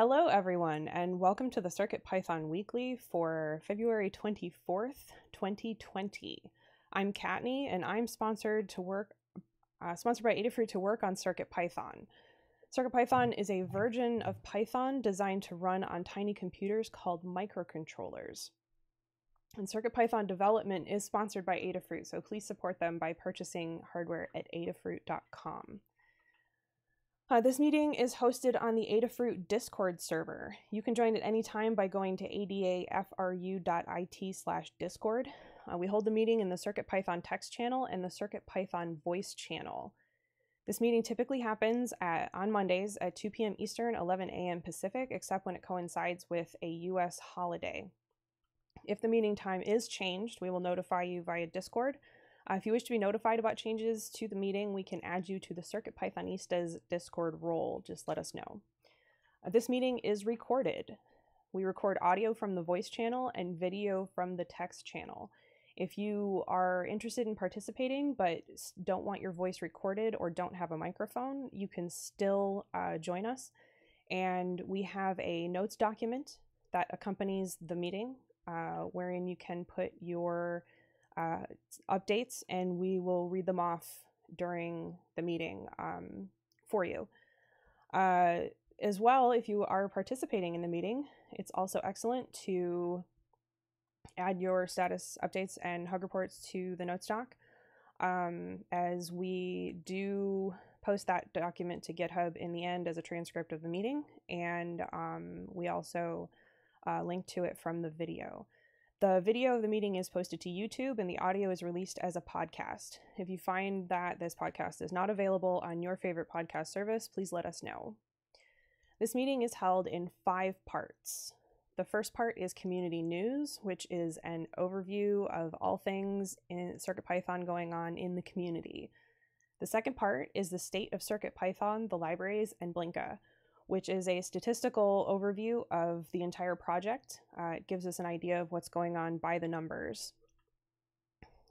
Hello, everyone, and welcome to the Circuit Python Weekly for February 24th, 2020. I'm Kattni, and I'm sponsored to work, uh, sponsored by Adafruit to work on Circuit Python. Circuit Python is a version of Python designed to run on tiny computers called microcontrollers. And Circuit Python development is sponsored by Adafruit, so please support them by purchasing hardware at adafruit.com. Uh, this meeting is hosted on the Adafruit Discord server. You can join at any time by going to adafru.it slash discord. Uh, we hold the meeting in the CircuitPython text channel and the CircuitPython voice channel. This meeting typically happens at, on Mondays at 2 p.m. Eastern, 11 a.m. Pacific, except when it coincides with a U.S. holiday. If the meeting time is changed, we will notify you via Discord. Uh, if you wish to be notified about changes to the meeting, we can add you to the Circuit Pythonistas Discord role. Just let us know. Uh, this meeting is recorded. We record audio from the voice channel and video from the text channel. If you are interested in participating but don't want your voice recorded or don't have a microphone, you can still uh, join us. And we have a notes document that accompanies the meeting uh, wherein you can put your uh, updates and we will read them off during the meeting um, for you. Uh, as well, if you are participating in the meeting, it's also excellent to add your status updates and hug reports to the notes doc um, as we do post that document to GitHub in the end as a transcript of the meeting, and um, we also uh, link to it from the video. The video of the meeting is posted to YouTube and the audio is released as a podcast. If you find that this podcast is not available on your favorite podcast service, please let us know. This meeting is held in five parts. The first part is community news, which is an overview of all things in CircuitPython going on in the community. The second part is the state of CircuitPython, the libraries, and Blinka, which is a statistical overview of the entire project. Uh, it gives us an idea of what's going on by the numbers.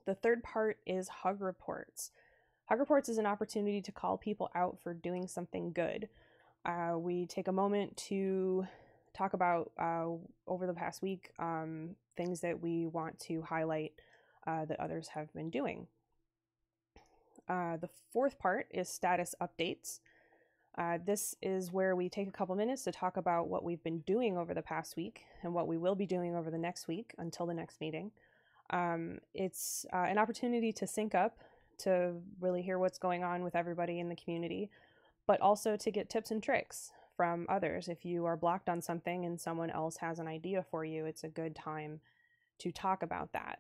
The third part is Hug Reports. Hug Reports is an opportunity to call people out for doing something good. Uh, we take a moment to talk about uh, over the past week um, things that we want to highlight uh, that others have been doing. Uh, the fourth part is status updates. Uh, this is where we take a couple minutes to talk about what we've been doing over the past week and what we will be doing over the next week until the next meeting. Um, it's uh, an opportunity to sync up, to really hear what's going on with everybody in the community, but also to get tips and tricks from others. If you are blocked on something and someone else has an idea for you, it's a good time to talk about that.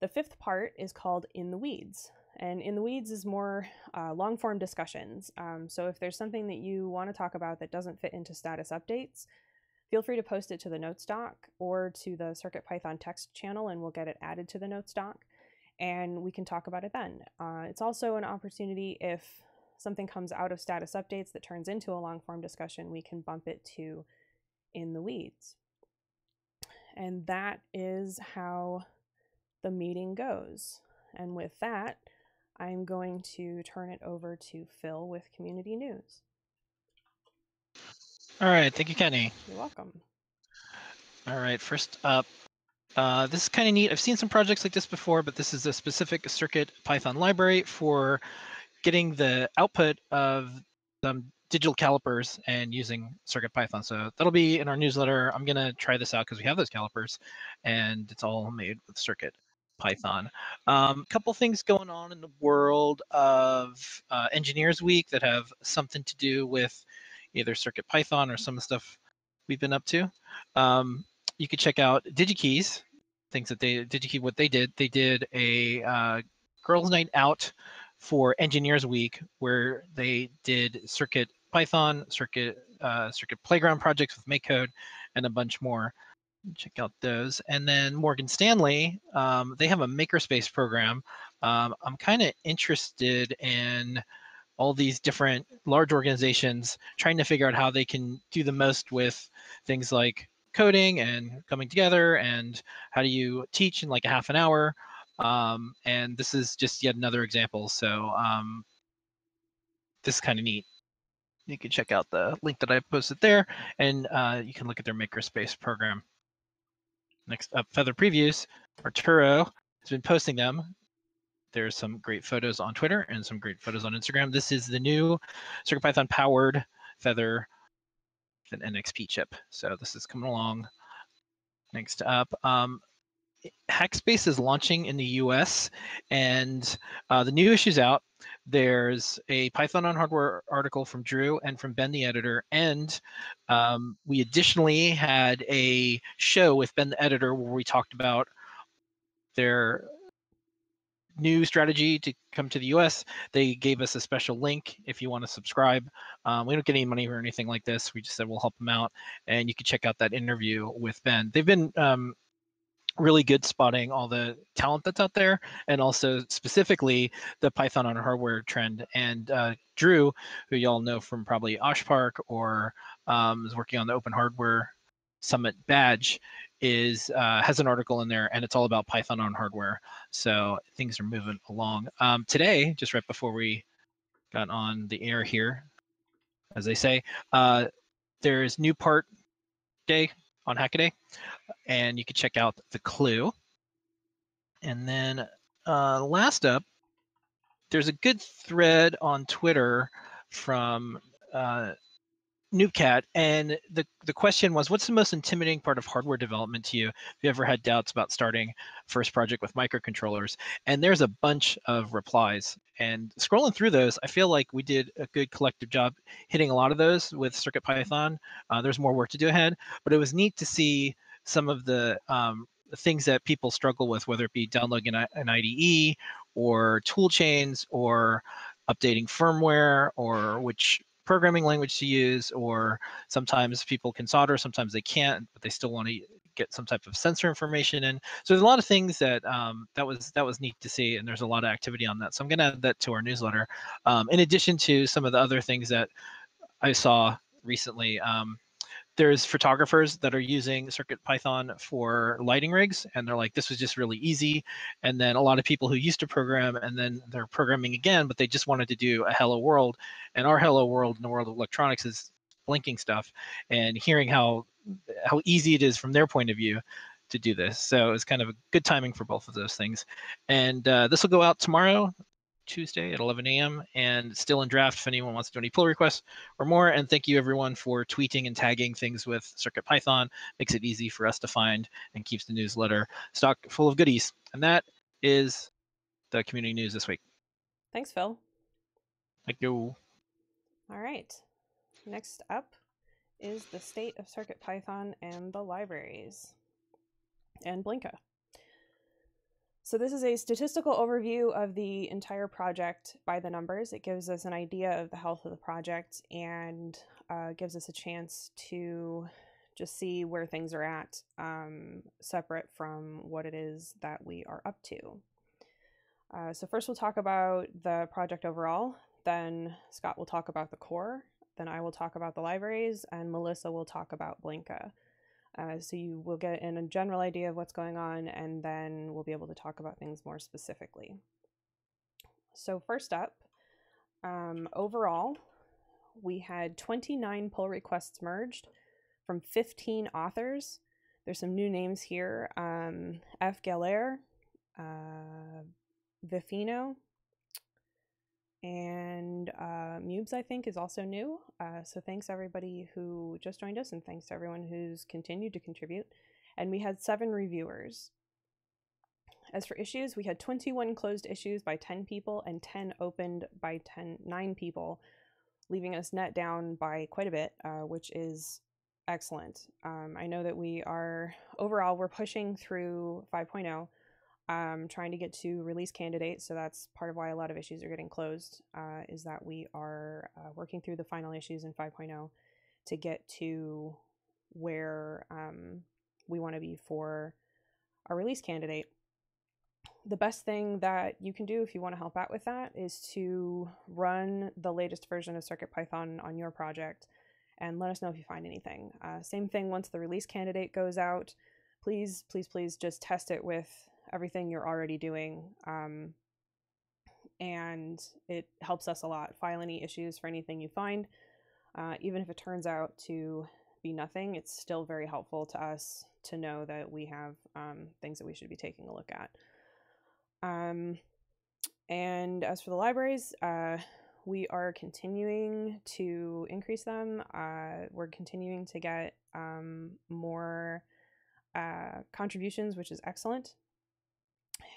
The fifth part is called In the Weeds. And in the weeds is more uh, long form discussions. Um, so if there's something that you want to talk about that doesn't fit into status updates, feel free to post it to the notes doc or to the CircuitPython text channel and we'll get it added to the notes doc and we can talk about it then. Uh, it's also an opportunity if something comes out of status updates that turns into a long form discussion, we can bump it to in the weeds. And that is how the meeting goes. And with that, I'm going to turn it over to Phil with community news. All right, thank you, Kattni. You're welcome. All right, first up, uh, this is kind of neat. I've seen some projects like this before, but this is a specific Circuit Python library for getting the output of some digital calipers and using Circuit Python. So that'll be in our newsletter. I'm gonna try this out because we have those calipers, and it's all made with Circuit Python. A um, couple things going on in the world of uh, Engineers Week that have something to do with either Circuit Python or some of the stuff we've been up to. Um, you could check out DigiKeys, things that they DigiKey what they did. They did a uh, girls' night out for Engineers Week where they did Circuit Python, Circuit uh, Circuit Playground projects with MakeCode, and a bunch more check out those. And then Morgan Stanley, um, they have a makerspace program. Um, I'm kind of interested in all these different large organizations trying to figure out how they can do the most with things like coding and coming together and how do you teach in like a half an hour. Um, and this is just yet another example. So um, this is kind of neat. you can check out the link that I posted there, and uh, you can look at their makerspace program. Next up, Feather Previews. Arturo has been posting them. There's some great photos on Twitter and some great photos on Instagram. This is the new CircuitPython powered Feather an NXP chip. So this is coming along. Next up, um, Hackspace is launching in the US, and uh, the new issue's out. There's a Python on hardware article from Drew and from Ben, the editor, and um, we additionally had a show with Ben, the editor, where we talked about their new strategy to come to the US. They gave us a special link if you want to subscribe. Um, we don't get any money or anything like this. We just said we'll help them out, and you can check out that interview with Ben. They've been um, really good spotting all the talent that's out there and also specifically the python on hardware trend. And uh, drew who y'all know from probably OSH Park or um, is working on the open hardware summit badge is uh, has an article in there and it's all about python on hardware. So things are moving along. Um, today just right before we got on the air here as they say uh, there's new part day on Hackaday, and you can check out the clue. And then uh, last up, there's a good thread on Twitter from uh, Noobcat, and the the question was, what's the most intimidating part of hardware development to you? Have you ever had doubts about starting first project with microcontrollers? And there's a bunch of replies. And scrolling through those, I feel like we did a good collective job hitting a lot of those with CircuitPython. Uh, there's more work to do ahead, but it was neat to see some of the um, things that people struggle with, whether it be downloading an, an IDE or tool chains or updating firmware or which programming language to use, or sometimes people can solder, sometimes they can't, but they still want to get some type of sensor information in. So there's a lot of things that um, that was that was neat to see, and there's a lot of activity on that. So I'm going to add that to our newsletter, um, in addition to some of the other things that I saw recently. Um, there's photographers that are using circuit python for lighting rigs and they're like this was just really easy. And then a lot of people who used to program and then they're programming again but they just wanted to do a hello world. And our hello world in the world of electronics is blinking stuff and hearing how how easy it is from their point of view to do this. So it's kind of a good timing for both of those things. And uh, this will go out tomorrow Tuesday at 11 a.m. and still in draft if anyone wants to do any pull requests or more. And thank you everyone for tweeting and tagging things with CircuitPython. Makes it easy for us to find and keeps the newsletter stock full of goodies. And that is the community news this week. Thanks, Phil. Thank you. All right. Next up is the state of CircuitPython and the libraries and Blinka. So this is a statistical overview of the entire project by the numbers. It gives us an idea of the health of the project and uh, gives us a chance to just see where things are at, um, separate from what it is that we are up to. Uh, so first we'll talk about the project overall, then Scott will talk about the core, then I will talk about the libraries, and Melissa will talk about Blinka. Uh, so you will get in a general idea of what's going on, and then we'll be able to talk about things more specifically. So first up, um, overall, we had 29 pull requests merged from 15 authors. There's some new names here. Um, F. Galler, uh, Vifino, and uh, Mubes, I think, is also new. Uh, so thanks everybody who just joined us, and thanks to everyone who's continued to contribute. And we had seven reviewers. As for issues, we had 21 closed issues by 10 people and 10 opened by 10, 9 people, leaving us net down by quite a bit, uh, which is excellent. Um, I know that we are, overall, we're pushing through 5.0 um, trying to get to release candidates. So that's part of why a lot of issues are getting closed, uh, is that we are uh, working through the final issues in 5.0 to get to where um, we want to be for our release candidate. The best thing that you can do if you want to help out with that is to run the latest version of CircuitPython on your project and let us know if you find anything. Uh, same thing once the release candidate goes out, please, please, please just test it with everything you're already doing. Um, and it helps us a lot. File any issues for anything you find. Uh, even if it turns out to be nothing, it's still very helpful to us to know that we have um, things that we should be taking a look at. Um, and as for the libraries, uh, we are continuing to increase them. Uh, we're continuing to get um, more uh, contributions, which is excellent.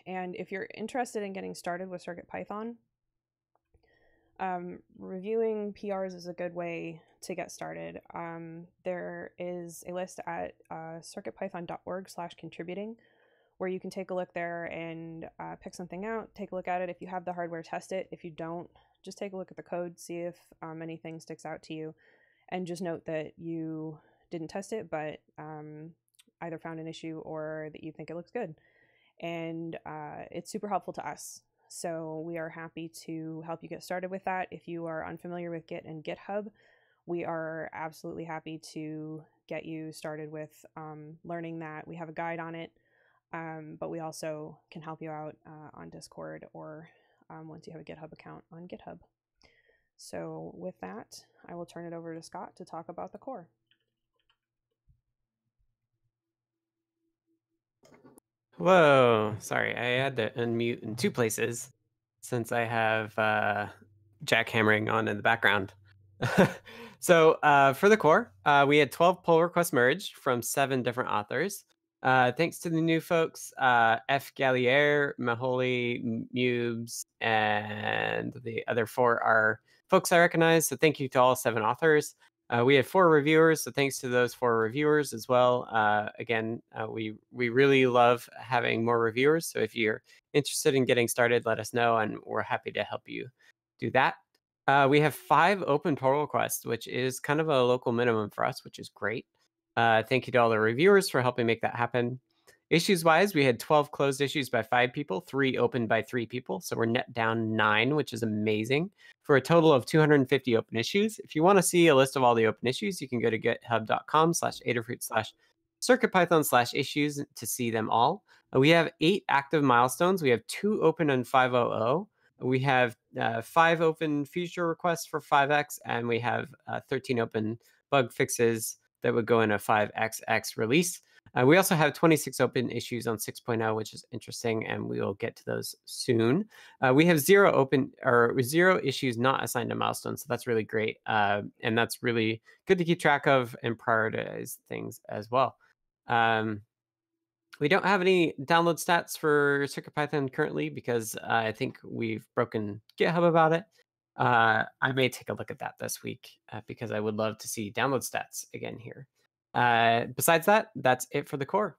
And if you're interested in getting started with CircuitPython, um, reviewing PRs is a good way to get started. Um, there is a list at uh, circuitpython.org slash contributing where you can take a look there and uh, pick something out, take a look at it. If you have the hardware, test it. If you don't, just take a look at the code, see if um, anything sticks out to you, and just note that you didn't test it, but um, either found an issue or that you think it looks good. And uh, it's super helpful to us. So we are happy to help you get started with that. If you are unfamiliar with Git and GitHub, we are absolutely happy to get you started with um, learning that. We have a guide on it, um, but we also can help you out uh, on Discord or um, once you have a GitHub account on GitHub. So with that, I will turn it over to Scott to talk about the core. Whoa, sorry, I had to unmute in two places since I have uh, jackhammering on in the background. so uh, for the core, uh, we had 12 pull requests merged from seven different authors. Uh, thanks to the new folks, uh, F. Gallier, Maholi, Mubes, and the other four are folks I recognize. So thank you to all seven authors. Uh, we had four reviewers, so thanks to those four reviewers as well. Uh, again, uh, we we really love having more reviewers. So if you're interested in getting started, let us know, and we're happy to help you do that. Uh, we have five open pull requests, which is kind of a local minimum for us, which is great. Uh, thank you to all the reviewers for helping make that happen. Issues wise, we had 12 closed issues by five people, three opened by three people. So we're net down nine, which is amazing for a total of 250 open issues. If you want to see a list of all the open issues, you can go to github.com slash adafruit slash circuitpython slash issues to see them all. We have eight active milestones. We have two open on 500. We have uh, five open feature requests for 5x, and we have uh, 13 open bug fixes that would go in a 5xx release. Uh, we also have 26 open issues on 6.0, which is interesting, and we will get to those soon. Uh, we have zero open or zero issues not assigned to milestones, so that's really great, uh, and that's really good to keep track of and prioritize things as well. Um, we don't have any download stats for CircuitPython currently because I think we've broken GitHub about it. Uh, I may take a look at that this week uh, because I would love to see download stats again here. Uh, besides that, that's it for the core.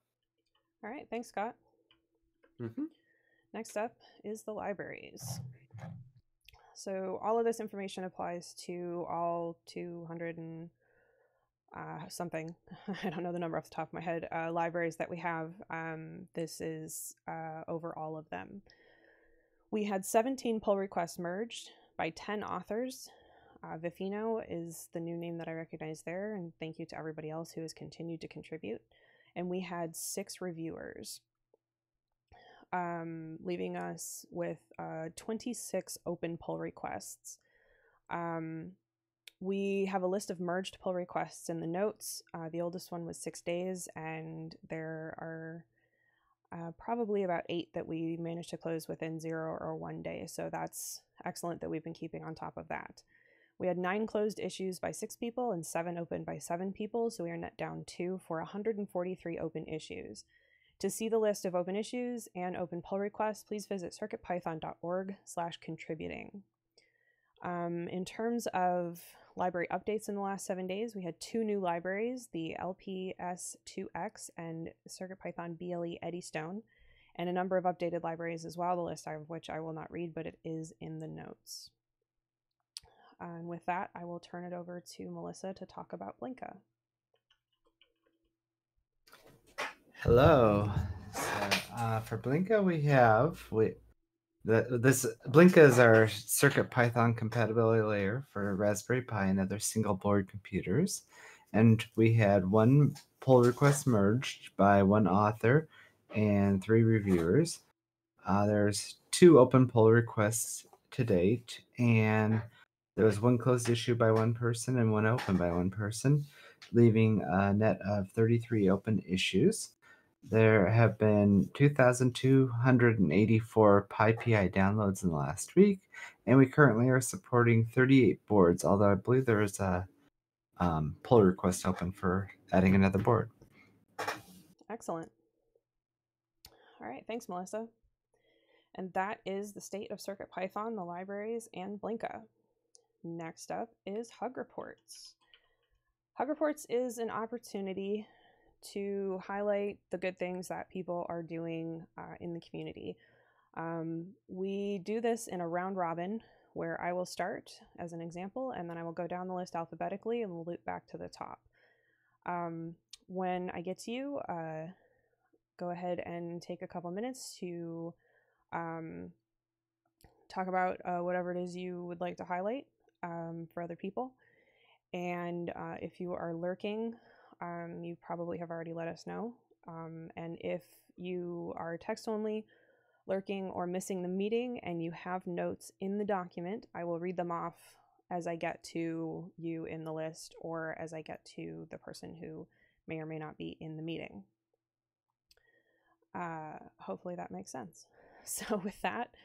All right, thanks, Scott. Mm-hmm. Next up is the libraries. So all of this information applies to all 200 and uh, something. I don't know the number off the top of my head. Uh, libraries that we have. Um, this is uh, over all of them. We had 17 pull requests merged by 10 authors. Uh, Vifino is the new name that I recognize there, and thank you to everybody else who has continued to contribute. And we had six reviewers, um, leaving us with uh, 26 open pull requests. Um, we have a list of merged pull requests in the notes. Uh, the oldest one was six days, and there are uh, probably about eight that we managed to close within zero or one day. So that's excellent that we've been keeping on top of that. We had nine closed issues by six people and seven open by seven people, so we are net down two for 143 open issues. To see the list of open issues and open pull requests, please visit circuitpython.org slash contributing. Um, in terms of library updates in the last seven days, we had two new libraries, the LPS2X and CircuitPython BLE Eddystone, and a number of updated libraries as well, the list of which I will not read, but it is in the notes. And with that, I will turn it over to Melissa to talk about Blinka. Hello. So, uh, for Blinka, we have we the this Blinka is our Circuit Python compatibility layer for Raspberry Pi and other single board computers, and we had one pull request merged by one author and three reviewers. Uh, there's two open pull requests to date, and There was one closed issue by one person and one open by one person, leaving a net of 33 open issues. There have been 2,284 PyPI downloads in the last week, and we currently are supporting 38 boards, although I believe there is a um, pull request open for adding another board. Excellent. All right, thanks, Melissa. And that is the state of CircuitPython, the libraries, and Blinka. Next up is Hug Reports. Hug Reports is an opportunity to highlight the good things that people are doing uh, in the community. Um, we do this in a round robin where I will start as an example and then I will go down the list alphabetically and we'll loop back to the top. Um, when I get to you, uh, go ahead and take a couple minutes to um, talk about uh, whatever it is you would like to highlight um, for other people. And uh, if you are lurking, um, you probably have already let us know. Um, and if you are text only, lurking, or missing the meeting and you have notes in the document, I will read them off as I get to you in the list or as I get to the person who may or may not be in the meeting. Uh, hopefully that makes sense. So, with that,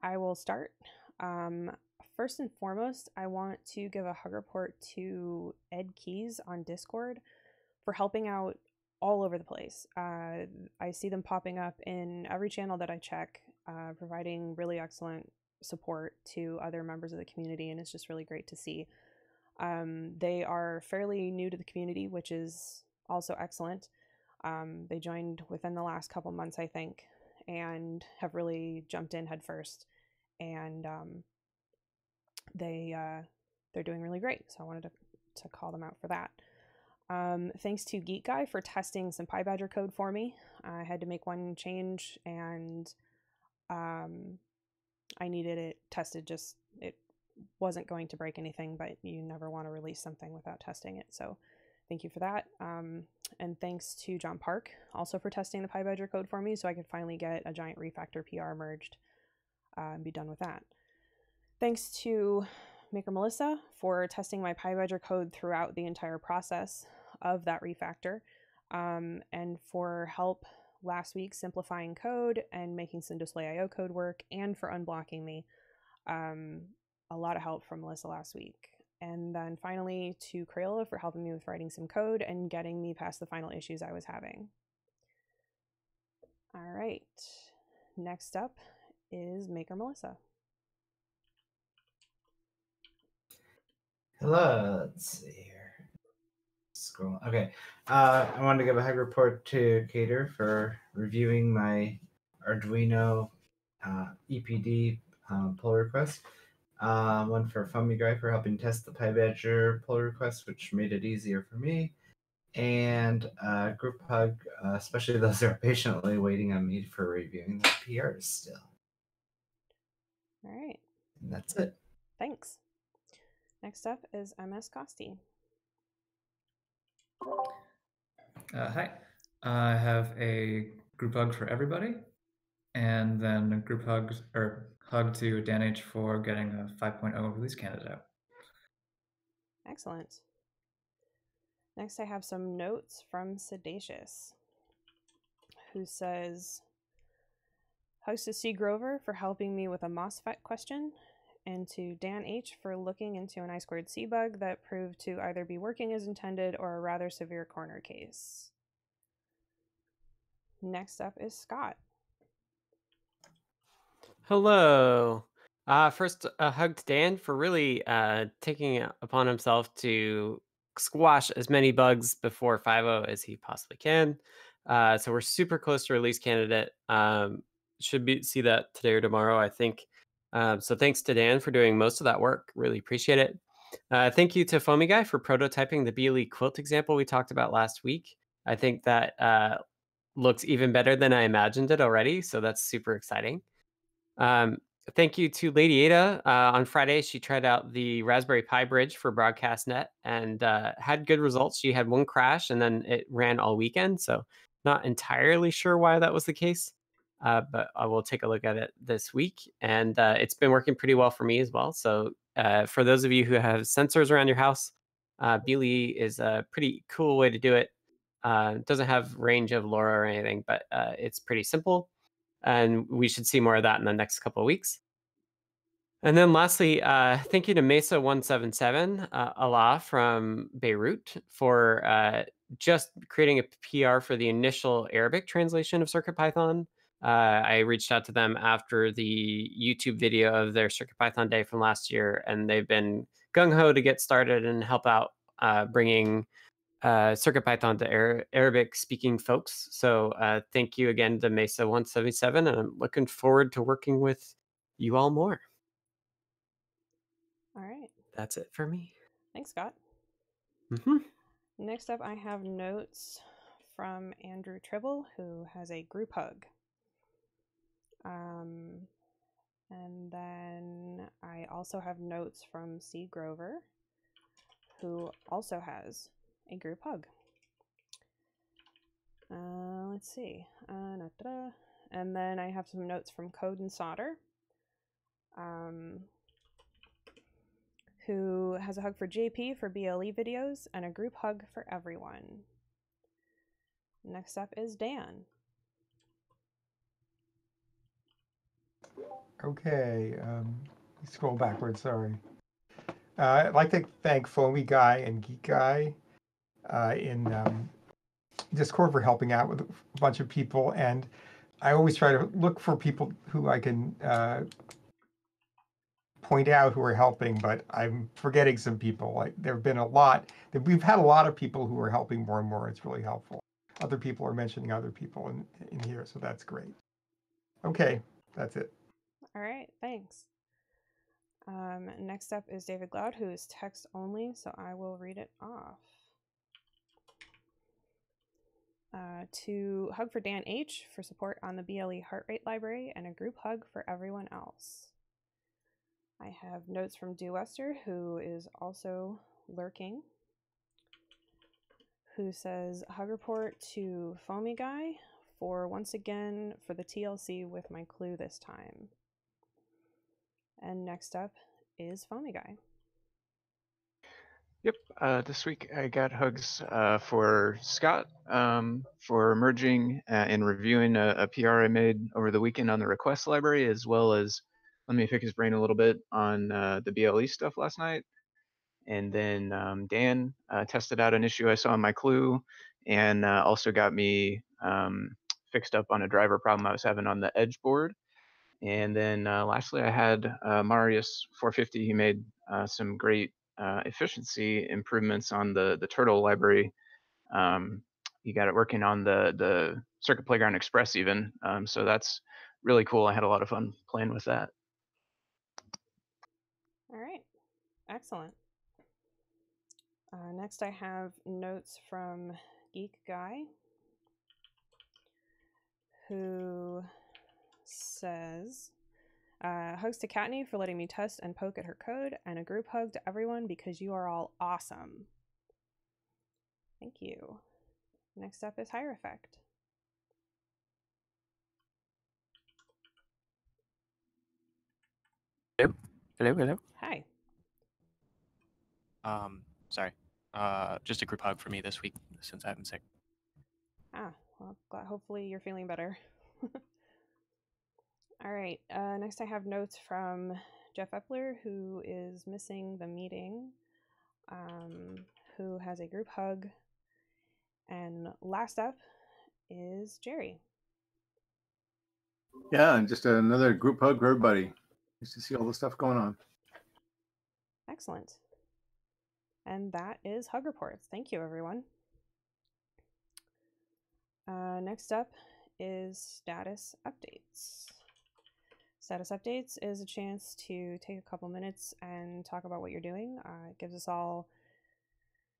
I will start. Um, first and foremost, I want to give a hug report to Ed Keys on Discord for helping out all over the place. Uh, I see them popping up in every channel that I check, uh, providing really excellent support to other members of the community, and it's just really great to see. Um, they are fairly new to the community, which is also excellent. Um, they joined within the last couple months, I think, and have really jumped in headfirst. And um, they uh, they're doing really great. So I wanted to to call them out for that. Um, thanks to Geek Guy for testing some PyBadger code for me. I had to make one change and um, I needed it tested. Just it wasn't going to break anything, but you never want to release something without testing it. So thank you for that. Um, and thanks to John Park also for testing the PyBadger code for me so I could finally get a giant refactor PR merged uh, and be done with that. Thanks to Maker Melissa for testing my PyBadger code throughout the entire process of that refactor, um, and for help last week simplifying code and making some display.io code work, and for unblocking me. Um, a lot of help from Melissa last week. And then finally to Crayola for helping me with writing some code and getting me past the final issues I was having. All right, next up is Maker Melissa. Let's see here. Scroll. Okay. Uh, I wanted to give a hug report to Cater for reviewing my Arduino uh, EPD um, pull request. Uh, one for Foamy Guy for helping test the PyBadger pull request, which made it easier for me. And uh, group hug, uh, especially those who are patiently waiting on me for reviewing the PRs still. All right. And that's it. Thanks. Next up is MS Costi. Uh, hi. I have a group hug for everybody, and then a group hug or hug to Dan H for getting a 5.0 release candidate out. Excellent. Next, I have some notes from Sedacious, who says, Hugs to C. Grover for helping me with a MOSFET question and to Dan H. for looking into an I squared C bug that proved to either be working as intended or a rather severe corner case. Next up is Scott. Hello. Uh, first, a hug to Dan for really uh, taking upon himself to squash as many bugs before 5.0 as he possibly can. Uh, so we're super close to release candidate. Um, should be see that today or tomorrow, I think. Um, so thanks to Dan for doing most of that work. Really appreciate it. Uh, thank you to Foamy Guy for prototyping the BLE quilt example we talked about last week. I think that uh, looks even better than I imagined it already. So that's super exciting. Um, thank you to Lady Ada. Uh, on Friday, she tried out the Raspberry Pi bridge for BroadcastNet and uh, had good results. She had one crash and then it ran all weekend. So not entirely sure why that was the case uh, but I will take a look at it this week. And uh, it's been working pretty well for me as well. So uh, for those of you who have sensors around your house, uh, Beely is a pretty cool way to do it. Uh, it doesn't have range of LoRa or anything, but uh, it's pretty simple. And we should see more of that in the next couple of weeks. And then lastly, uh, thank you to Mesa177, uh, Allah from Beirut, for uh, just creating a PR for the initial Arabic translation of CircuitPython. Uh, I reached out to them after the YouTube video of their CircuitPython day from last year, and they've been gung ho to get started and help out uh, bringing uh, CircuitPython to Ar- Arabic speaking folks. So uh, thank you again to Mesa 177, and I'm looking forward to working with you all more. All right. That's it for me. Thanks, Scott. hmm Next up, I have notes from Andrew Tribble, who has a group hug. Um, and then I also have notes from C. Grover, who also has a group hug. Uh, let's see. Uh, and then I have some notes from Code and Solder, um, who has a hug for JP for BLE videos and a group hug for everyone. Next up is Dan. Okay, um, scroll backwards, sorry. Uh, I'd like to thank Foamy Guy and Geek Guy uh, in um, Discord for helping out with a bunch of people. And I always try to look for people who I can uh, point out who are helping, but I'm forgetting some people. Like there have been a lot. We've had a lot of people who are helping more and more. It's really helpful. Other people are mentioning other people in, in here, so that's great. Okay, that's it. All right, thanks. Um, next up is David Glaude, who is text only, so I will read it off. Uh, to hug for Dan H for support on the BLE Heart Rate Library and a group hug for everyone else. I have notes from Dew Wester, who is also lurking, who says hug report to Foamy Guy for once again for the TLC with my clue this time. And next up is Foamy Guy. Yep. Uh, this week I got hugs uh, for Scott um, for merging uh, and reviewing a, a, PR I made over the weekend on the request library, as well as let me pick his brain a little bit on uh, the BLE stuff last night. And then um, Dan uh, tested out an issue I saw in my clue and uh, also got me um, fixed up on a driver problem I was having on the Edge board. And then uh, lastly, I had uh, Marius 450. He made uh, some great uh, efficiency improvements on the the Turtle library. Um, he got it working on the the Circuit Playground Express even. Um, so that's really cool. I had a lot of fun playing with that. All right, excellent. Uh, next, I have notes from Geek Guy, who says, uh, hugs to Kattni for letting me test and poke at her code, and a group hug to everyone because you are all awesome. Thank you. Next up is hierophect. Hello, hello, hello. Hi. Um, sorry. Uh, just a group hug for me this week since I've been sick. Ah, well, glad, hopefully you're feeling better. All right. Uh, next, I have notes from Jeff Epler, who is missing the meeting, um, who has a group hug. And last up is Jerry. Yeah, and just another group hug for everybody. Nice to see all the stuff going on. Excellent. And that is Hug Reports. Thank you, everyone. Uh, next up is status updates. Status updates is a chance to take a couple minutes and talk about what you're doing. Uh, it gives us all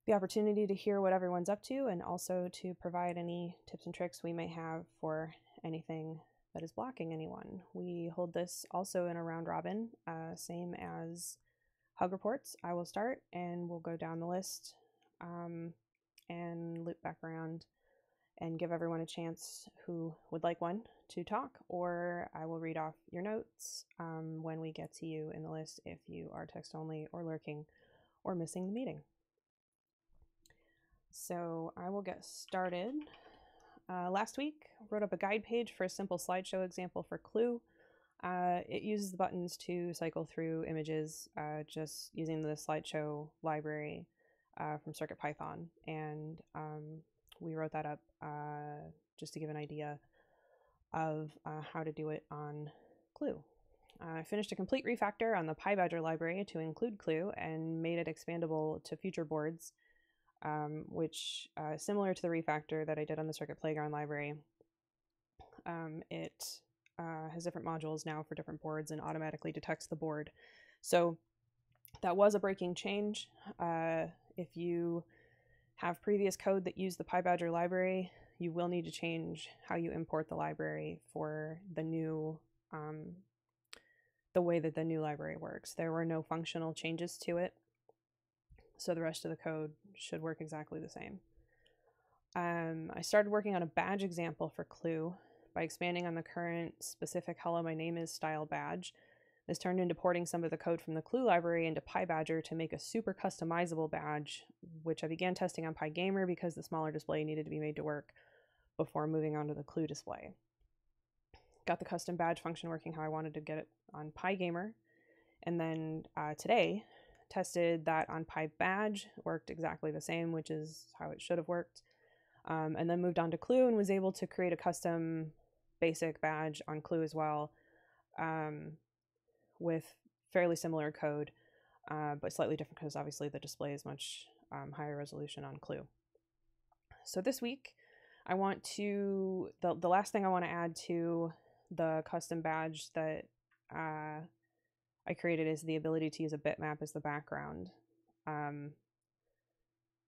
the opportunity to hear what everyone's up to and also to provide any tips and tricks we may have for anything that is blocking anyone. We hold this also in a round robin, uh, same as hug reports. I will start and we'll go down the list um, and loop back around and give everyone a chance who would like one to talk, or I will read off your notes um, when we get to you in the list if you are text only or lurking or missing the meeting. So I will get started. Uh, last week, wrote up a guide page for a simple slideshow example for Clue. Uh, it uses the buttons to cycle through images uh, just using the slideshow library uh, from CircuitPython. And um, we wrote that up uh, just to give an idea of uh, how to do it on Clue. I finished a complete refactor on the PyBadger library to include Clue and made it expandable to future boards, um, which, uh, similar to the refactor that I did on the Circuit Playground library, um, it uh, has different modules now for different boards and automatically detects the board. So that was a breaking change. Uh, if you have previous code that used the PyBadger library, you will need to change how you import the library for the new um, the way that the new library works. There were no functional changes to it, so the rest of the code should work exactly the same. Um, I started working on a badge example for Clue by expanding on the current specific hello my name is style badge. This turned into porting some of the code from the Clue library into PyBadger to make a super customizable badge, which I began testing on PyGamer because the smaller display needed to be made to work before moving on to the Clue display. Got the custom badge function working how I wanted to get it on PyGamer. And then uh, today, tested that on PyBadge, worked exactly the same, which is how it should have worked. Um, and then moved on to Clue and was able to create a custom basic badge on Clue as well um, with fairly similar code, uh, but slightly different because obviously the display is much um, higher resolution on Clue. So this week, I want to, the, the last thing I want to add to the custom badge that uh, I created is the ability to use a bitmap as the background. Um,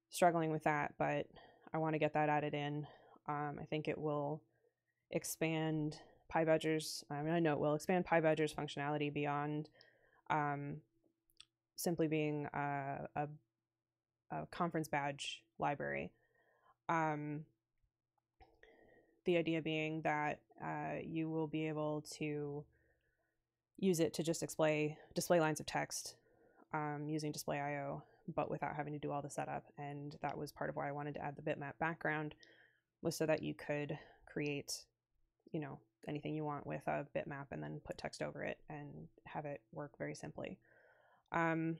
struggling with that, but I want to get that added in. Um, I think it will expand PyBadger's, I mean, I know it will expand PyBadger's functionality beyond um, simply being a, a, a, conference badge library. Um, the idea being that uh, you will be able to use it to just display display lines of text um, using display IO, but without having to do all the setup. And that was part of why I wanted to add the bitmap background, was so that you could create, you know, anything you want with a bitmap and then put text over it and have it work very simply. Um,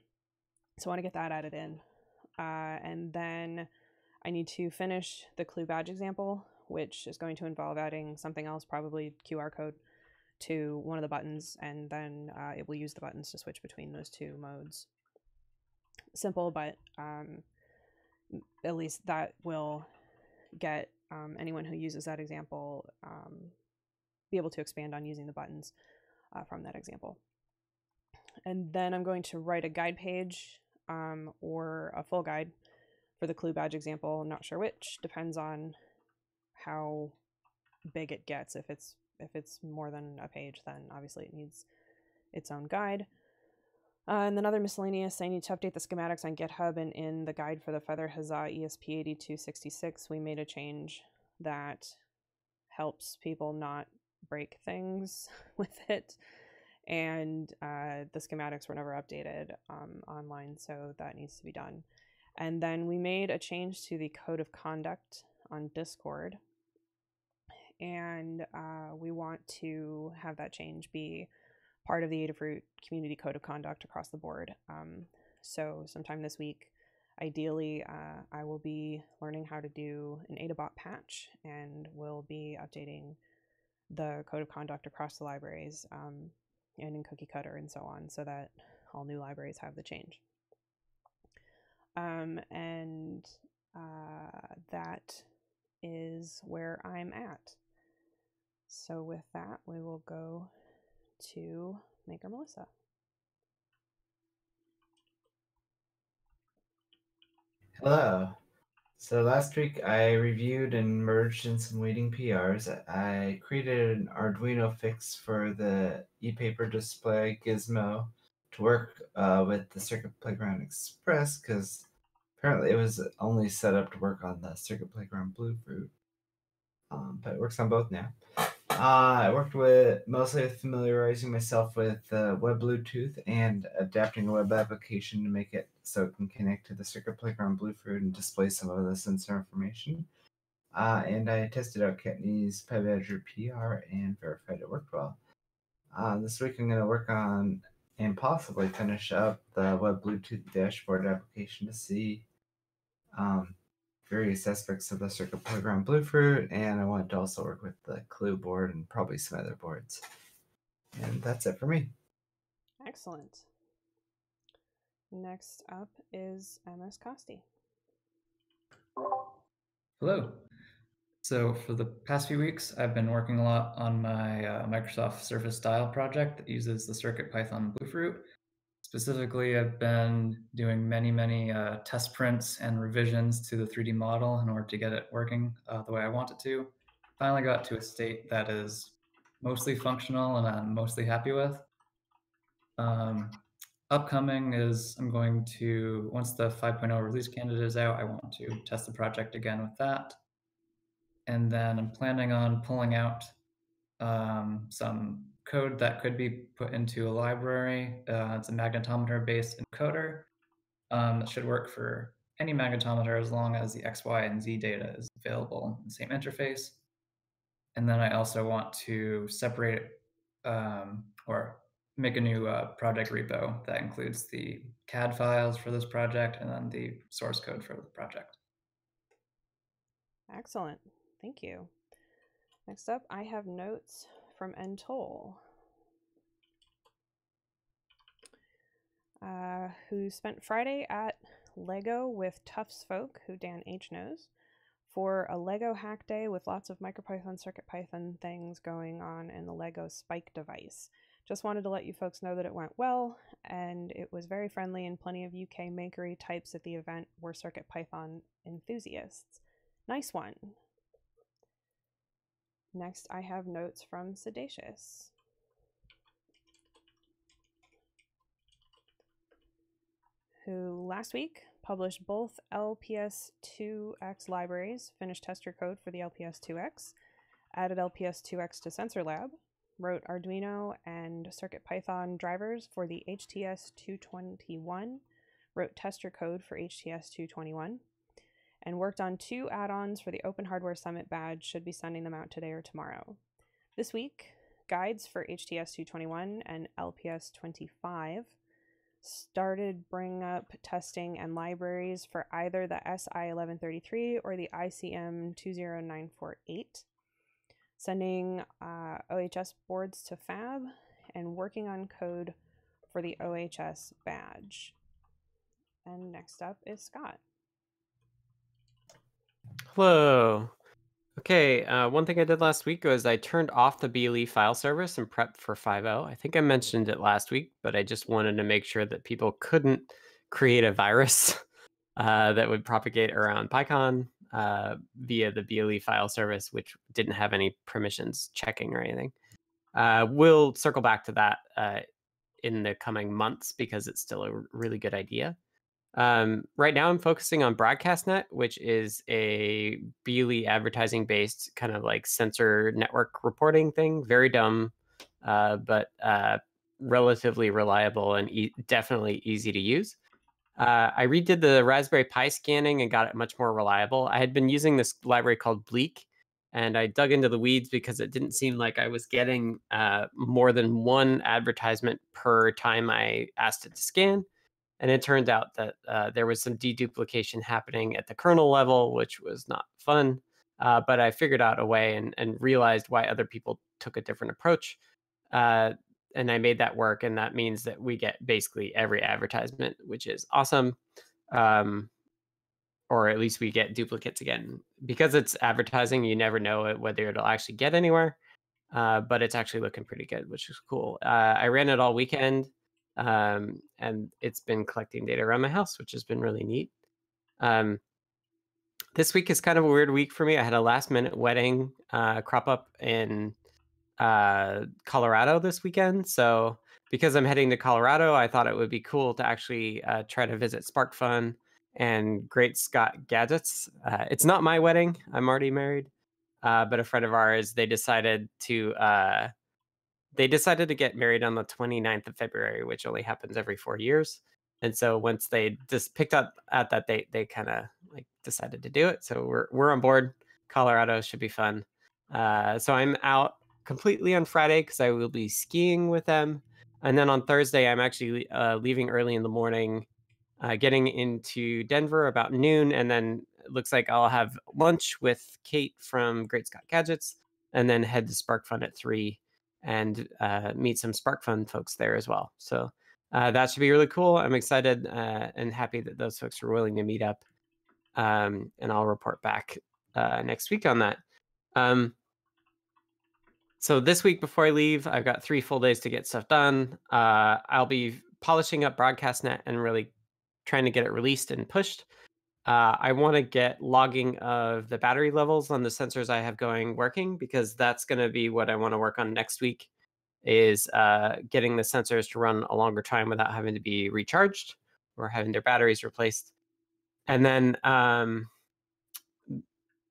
so I want to get that added in. Uh, and then I need to finish the clue badge example, which is going to involve adding something else, probably QR code, to one of the buttons, and then uh, it will use the buttons to switch between those two modes. Simple, but um, at least that will get um, anyone who uses that example um, be able to expand on using the buttons uh, from that example. And then I'm going to write a guide page um, or a full guide for the clue badge example. I'm not sure which, depends on how big it gets. If it's if it's more than a page, then obviously it needs its own guide. Uh, and then other miscellaneous, I need to update the schematics on GitHub and in the guide for the Feather Huzzah ESP8266, we made a change that helps people not break things with it. And uh, the schematics were never updated um, online, so that needs to be done. And then we made a change to the code of conduct on Discord and uh, we want to have that change be part of the Adafruit community code of conduct across the board. Um, so sometime this week, ideally, uh, I will be learning how to do an Adabot patch and will be updating the code of conduct across the libraries um, and in Cookie Cutter and so on, so that all new libraries have the change. Um, and uh, that is where I'm at. So with that, we will go to Maker Melissa. Hello. So last week I reviewed and merged in some waiting PRs. I created an Arduino fix for the ePaper display gizmo to work uh, with the Circuit Playground Express because apparently it was only set up to work on the Circuit Playground Bluefruit. um, but it works on both now. Uh, I worked with mostly with familiarizing myself with uh, Web Bluetooth and adapting a web application to make it so it can connect to the Circuit Playground Bluefruit and display some of the sensor information. Uh, and I tested out Kattni's PyBadger PR and verified it worked well. Uh, this week I'm going to work on and possibly finish up the Web Bluetooth dashboard application to see um, various aspects of the Circuit Playground Bluefruit, and I wanted to also work with the Clue board and probably some other boards. And that's it for me. Excellent. Next up is MS Costi. Hello. So for the past few weeks, I've been working a lot on my uh, Microsoft Surface Dial project that uses the Circuit Python Bluefruit. Specifically, I've been doing many, many uh, test prints and revisions to the 3D model in order to get it working uh, the way I want it to. Finally got to a state that is mostly functional and I'm mostly happy with. Um, upcoming is I'm going to, once the 5.0 release candidate is out, I want to test the project again with that. And then I'm planning on pulling out um, some code that could be put into a library. Uh, it's a magnetometer based encoder um, that should work for any magnetometer as long as the X, Y, and Z data is available in the same interface. And then I also want to separate um, or make a new uh, project repo that includes the CAD files for this project and then the source code for the project. Excellent. Thank you. Next up, I have notes from ntoll, uh, who spent Friday at Lego with Tufts Folk, who Dan H knows, for a Lego hack day with lots of MicroPython, CircuitPython things going on in the Lego Spike device. Just wanted to let you folks know that it went well and it was very friendly and plenty of UK makery types at the event were CircuitPython enthusiasts. Nice one. Next, I have notes from siddacious. Who last week published both LPS2X libraries, finished tester code for the LPS2X, added LPS2X to Sensor Lab, wrote Arduino and CircuitPython drivers for the HTS221, wrote tester code for HTS221, and worked on two add-ons for the Open Hardware Summit badge, should be sending them out today or tomorrow. This week, guides for HTS 221 and LPS 25 started bring up testing and libraries for either the SI 1133 or the ICM 20948, sending uh, OHS boards to Fab and working on code for the OHS badge. And next up is Scott. Hello. Okay, uh, one thing I did last week was I turned off the BLE file service and prepped for 5.0. I think I mentioned it last week, but I just wanted to make sure that people couldn't create a virus uh, that would propagate around PyCon uh, via the BLE file service, which didn't have any permissions checking or anything. Uh, we'll circle back to that uh, in the coming months because it's still a really good idea. Um, right now, I'm focusing on BroadcastNet, which is a BLE advertising based kind of like sensor network reporting thing. Very dumb, uh, but uh, relatively reliable and e- definitely easy to use. Uh, I redid the Raspberry Pi scanning and got it much more reliable. I had been using this library called Bleak, and I dug into the weeds because it didn't seem like I was getting uh, more than one advertisement per time I asked it to scan. And it turned out that uh, there was some deduplication happening at the kernel level, which was not fun. Uh, but I figured out a way and, and realized why other people took a different approach. Uh, and I made that work. And that means that we get basically every advertisement, which is awesome. Um, or at least we get duplicates again. Because it's advertising, you never know whether it'll actually get anywhere. Uh, but it's actually looking pretty good, which is cool. Uh, I ran it all weekend um, and it's been collecting data around my house, which has been really neat. Um, this week is kind of a weird week for me. I had a last minute wedding uh, crop up in uh, Colorado this weekend. So, because I'm heading to Colorado, I thought it would be cool to actually uh, try to visit SparkFun and Great Scott Gadgets. Uh, it's not my wedding, I'm already married. uh, but a friend of ours they decided to uh, they decided to get married on the 29th of February, which only happens every four years. And so once they just picked up at that date, they kind of like decided to do it. So we're we're on board. Colorado should be fun. Uh, so I'm out completely on Friday because I will be skiing with them, and then on Thursday I'm actually uh, leaving early in the morning, uh, getting into Denver about noon, and then it looks like I'll have lunch with Kate from Great Scott Gadgets, and then head to SparkFun at three and uh, meet some SparkFun folks there as well. So uh, that should be really cool. I'm excited uh, and happy that those folks are willing to meet up. Um, and I'll report back uh, next week on that. Um, so this week before I leave, I've got three full days to get stuff done. Uh, I'll be polishing up BroadcastNet and really trying to get it released and pushed. Uh, I want to get logging of the battery levels on the sensors I have going working because that's going to be what I want to work on next week is uh, getting the sensors to run a longer time without having to be recharged or having their batteries replaced. And then um,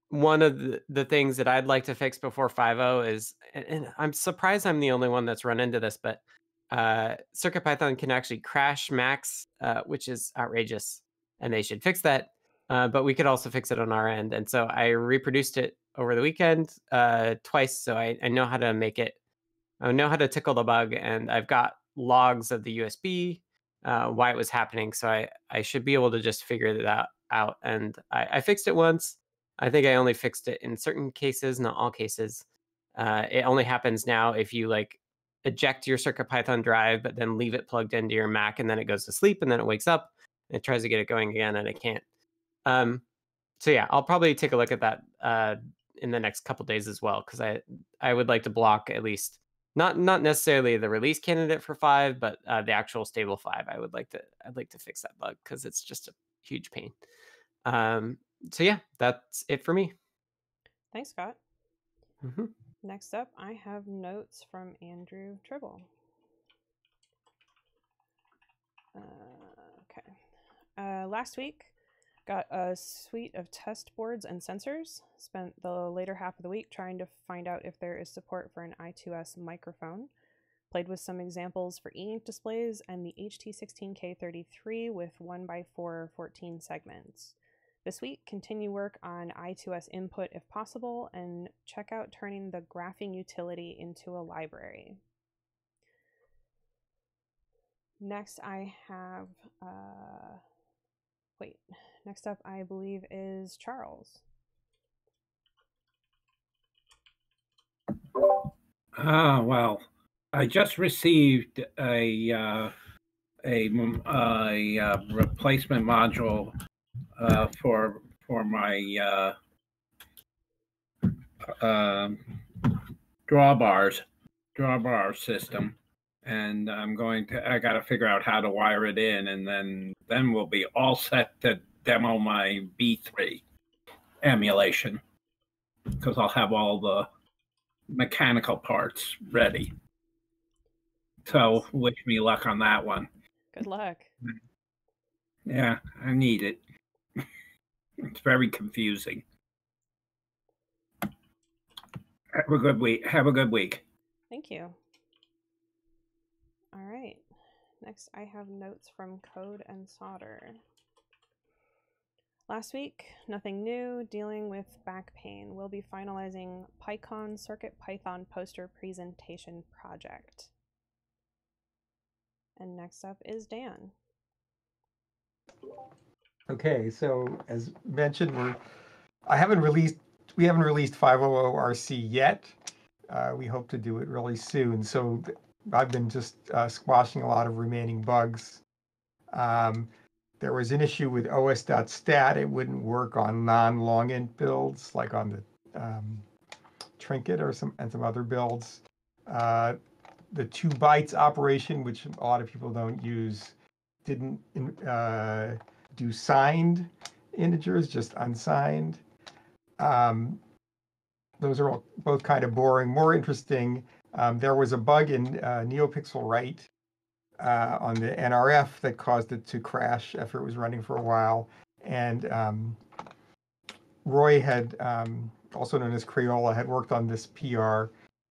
one of the, the things that I'd like to fix before 5.0 is, and I'm surprised I'm the only one that's run into this, but uh, CircuitPython can actually crash Macs, uh, which is outrageous, and they should fix that. Uh, but we could also fix it on our end. And so I reproduced it over the weekend uh, twice, so I, I know how to make it. I know how to tickle the bug, and I've got logs of the USB, uh, why it was happening. So I, I should be able to just figure that out. And I, I fixed it once. I think I only fixed it in certain cases, not all cases. Uh, it only happens now if you like eject your CircuitPython drive, but then leave it plugged into your Mac, and then it goes to sleep, and then it wakes up, and it tries to get it going again, and it can't. Um, so yeah, I'll probably take a look at that uh, in the next couple days as well, because I I would like to block at least not not necessarily the release candidate for five, but uh, the actual stable five. I would like to I'd like to fix that bug because it's just a huge pain. Um, so yeah, that's it for me. Thanks, Scott. hmm Next up, I have notes from Andrew Tribble. Uh, okay. Uh, last week, got a suite of test boards and sensors. Spent the later half of the week trying to find out if there is support for an I2S microphone. Played with some examples for e-ink displays and the HT16K33 with 1x4 14 segments. This week, continue work on I2S input if possible, and check out turning the graphing utility into a library. Next, I have, uh, wait, next up, I believe, is Charles. Ah, well, I just received a uh, a, a, uh, replacement module uh, for for my uh, um drawbars drawbar system, and I'm going to I got to figure out how to wire it in, and then then we'll be all set to demo my B3 emulation because I'll have all the mechanical parts ready. So wish me luck on that one. Good luck. Yeah, I need it. It's very confusing. Have a good week. Have a good week. Thank you. All right. Next, I have notes from Code and Solder. Last week, nothing new, dealing with back pain. We'll be finalizing PyCon Circuit Python poster presentation project. And next up is Dan. Okay, so as mentioned, we're I haven't released we haven't released 500 RC yet. Uh, we hope to do it really soon. So I've been just uh, squashing a lot of remaining bugs. Um, there was an issue with os.stat. It wouldn't work on non-long int builds, like on the um, Trinket or some and some other builds. Uh, the two bytes operation, which a lot of people don't use, didn't uh, do signed integers, just unsigned. Um, those are all, both kind of boring. More interesting, um, there was a bug in uh, NeoPixel Write uh, on the NRF that caused it to crash after it was running for a while. And um, Roy had, um, also known as Crayola, had worked on this PR,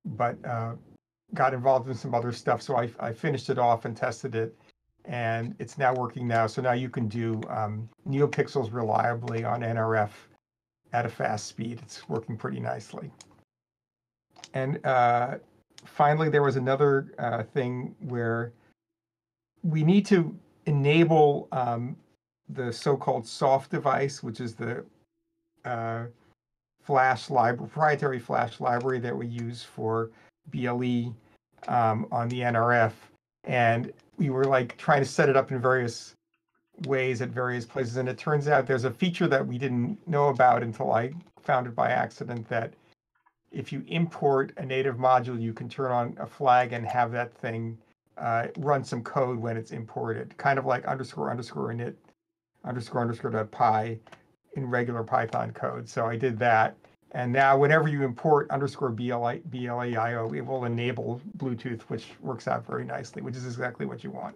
but uh, got involved in some other stuff. So I, I finished it off and tested it, and it's now working now. So now you can do um, NeoPixels reliably on NRF at a fast speed. It's working pretty nicely. And uh, finally, there was another uh, thing where we need to enable um, the so-called soft device, which is the uh, flash library, proprietary flash library that we use for BLE um, on the NRF. And we were like trying to set it up in various ways at various places. And it turns out there's a feature that we didn't know about until I found it by accident that if you import a native module, you can turn on a flag and have that thing uh, run some code when it's imported, kind of like underscore underscore init underscore underscore dot py in regular Python code. So I did that. And now whenever you import underscore BLA, BLAIO, it will enable Bluetooth, which works out very nicely, which is exactly what you want.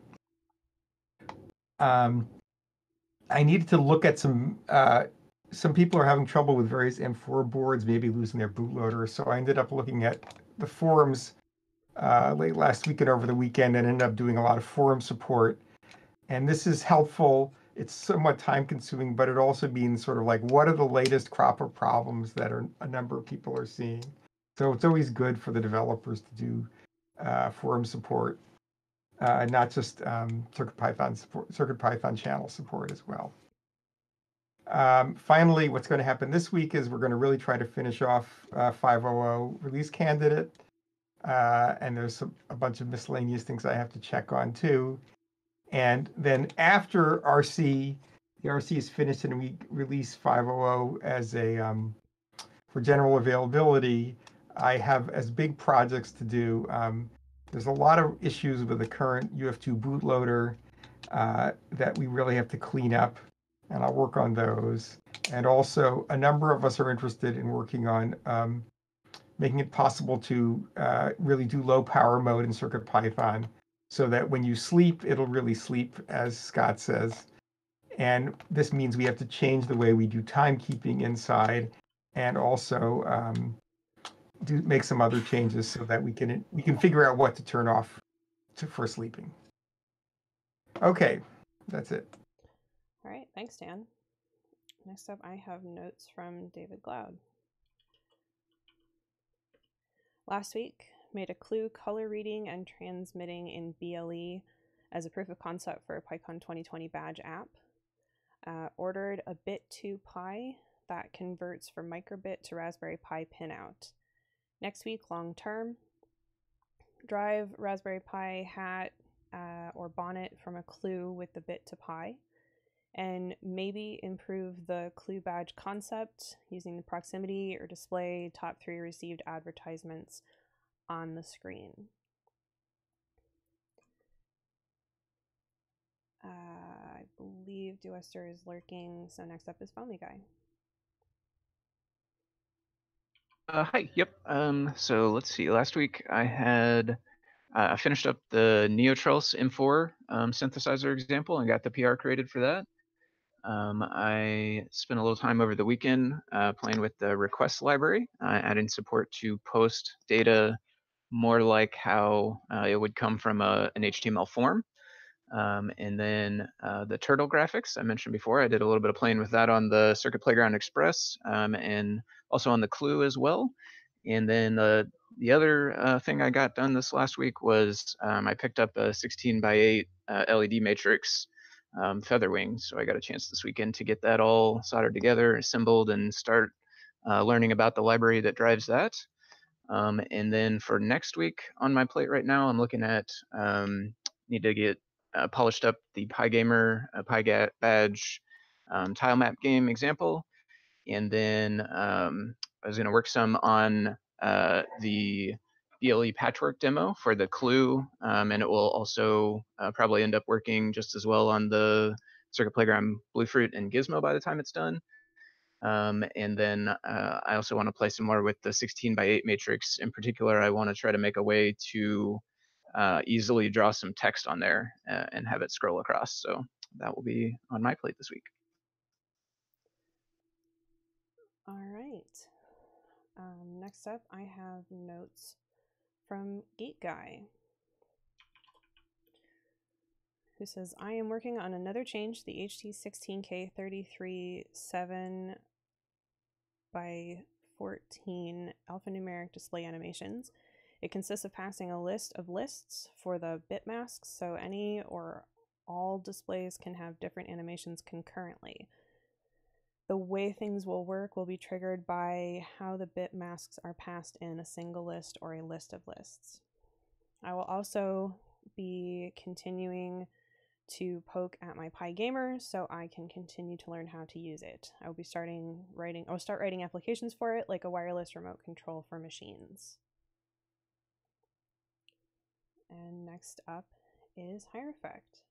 Um, I needed to look at some, uh, some people are having trouble with various M4 boards, maybe losing their bootloader. So I ended up looking at the forums uh, late last week and over the weekend and ended up doing a lot of forum support. And this is helpful it's somewhat time consuming, but it also means sort of like what are the latest crop of problems that are a number of people are seeing. So it's always good for the developers to do uh, forum support, uh, not just um, Circuit Python support, Circuit Python channel support as well. Um, finally, what's going to happen this week is we're going to really try to finish off uh, 500 release candidate. Uh, and there's a, a bunch of miscellaneous things I have to check on too. And then after RC, the RC is finished and we release 500 as a um, for general availability. I have as big projects to do. Um, there's a lot of issues with the current UF2 bootloader uh, that we really have to clean up, and I'll work on those. And also, a number of us are interested in working on um, making it possible to uh, really do low power mode in Circuit Python, so that when you sleep, it'll really sleep, as Scott says. And this means we have to change the way we do timekeeping inside, and also um, do make some other changes so that we can we can figure out what to turn off to, for sleeping. Okay, that's it. All right, thanks, Dan. Next up, I have notes from David Glaude. Last week, made a clue color reading and transmitting in BLE as a proof of concept for a PyCon 2020 badge app. Uh, ordered a bit2pi that converts from microbit to Raspberry Pi pinout. Next week, long term, drive Raspberry Pi hat uh, or bonnet from a clue with the bit to pi and maybe improve the clue badge concept using the proximity or display top three received advertisements on the screen. Uh, I believe Duester is lurking, so next up is Foamy Guy. Uh, hi, yep. Um, so let's see. Last week I had uh, I finished up the Neotrellis M4 um, synthesizer example and got the PR created for that. Um, I spent a little time over the weekend uh, playing with the request library, uh, adding support to post data more like how uh, it would come from a, an HTML form. Um, and then uh, the turtle graphics I mentioned before, I did a little bit of playing with that on the Circuit Playground Express um, and also on the Clue as well. And then uh, the other uh, thing I got done this last week was um, I picked up a 16 by 8 uh, LED matrix um, Featherwing. So I got a chance this weekend to get that all soldered together, assembled, and start uh, learning about the library that drives that. Um, and then for next week on my plate right now, I'm looking at um, need to get uh, polished up the PyGamer uh, PyGat badge um, tile map game example, and then um, I was going to work some on uh, the BLE patchwork demo for the clue, um, and it will also uh, probably end up working just as well on the Circuit Playground Bluefruit and Gizmo by the time it's done. Um, and then uh, I also want to play some more with the 16 by 8 matrix. In particular, I want to try to make a way to uh, easily draw some text on there uh, and have it scroll across. So that will be on my plate this week. All right. Um, next up, I have notes from Geek Guy, who says, I am working on another change, the HT16K33 7 by 14 alphanumeric display animations. It consists of passing a list of lists for the bit masks, so any or all displays can have different animations concurrently. The way things will work will be triggered by how the bit masks are passed in a single list or a list of lists. I will also be continuing to poke at my Pygamer so I can continue to learn how to use it. I will be starting writing I'll start writing applications for it like a wireless remote control for machines. And next up is Hierophect.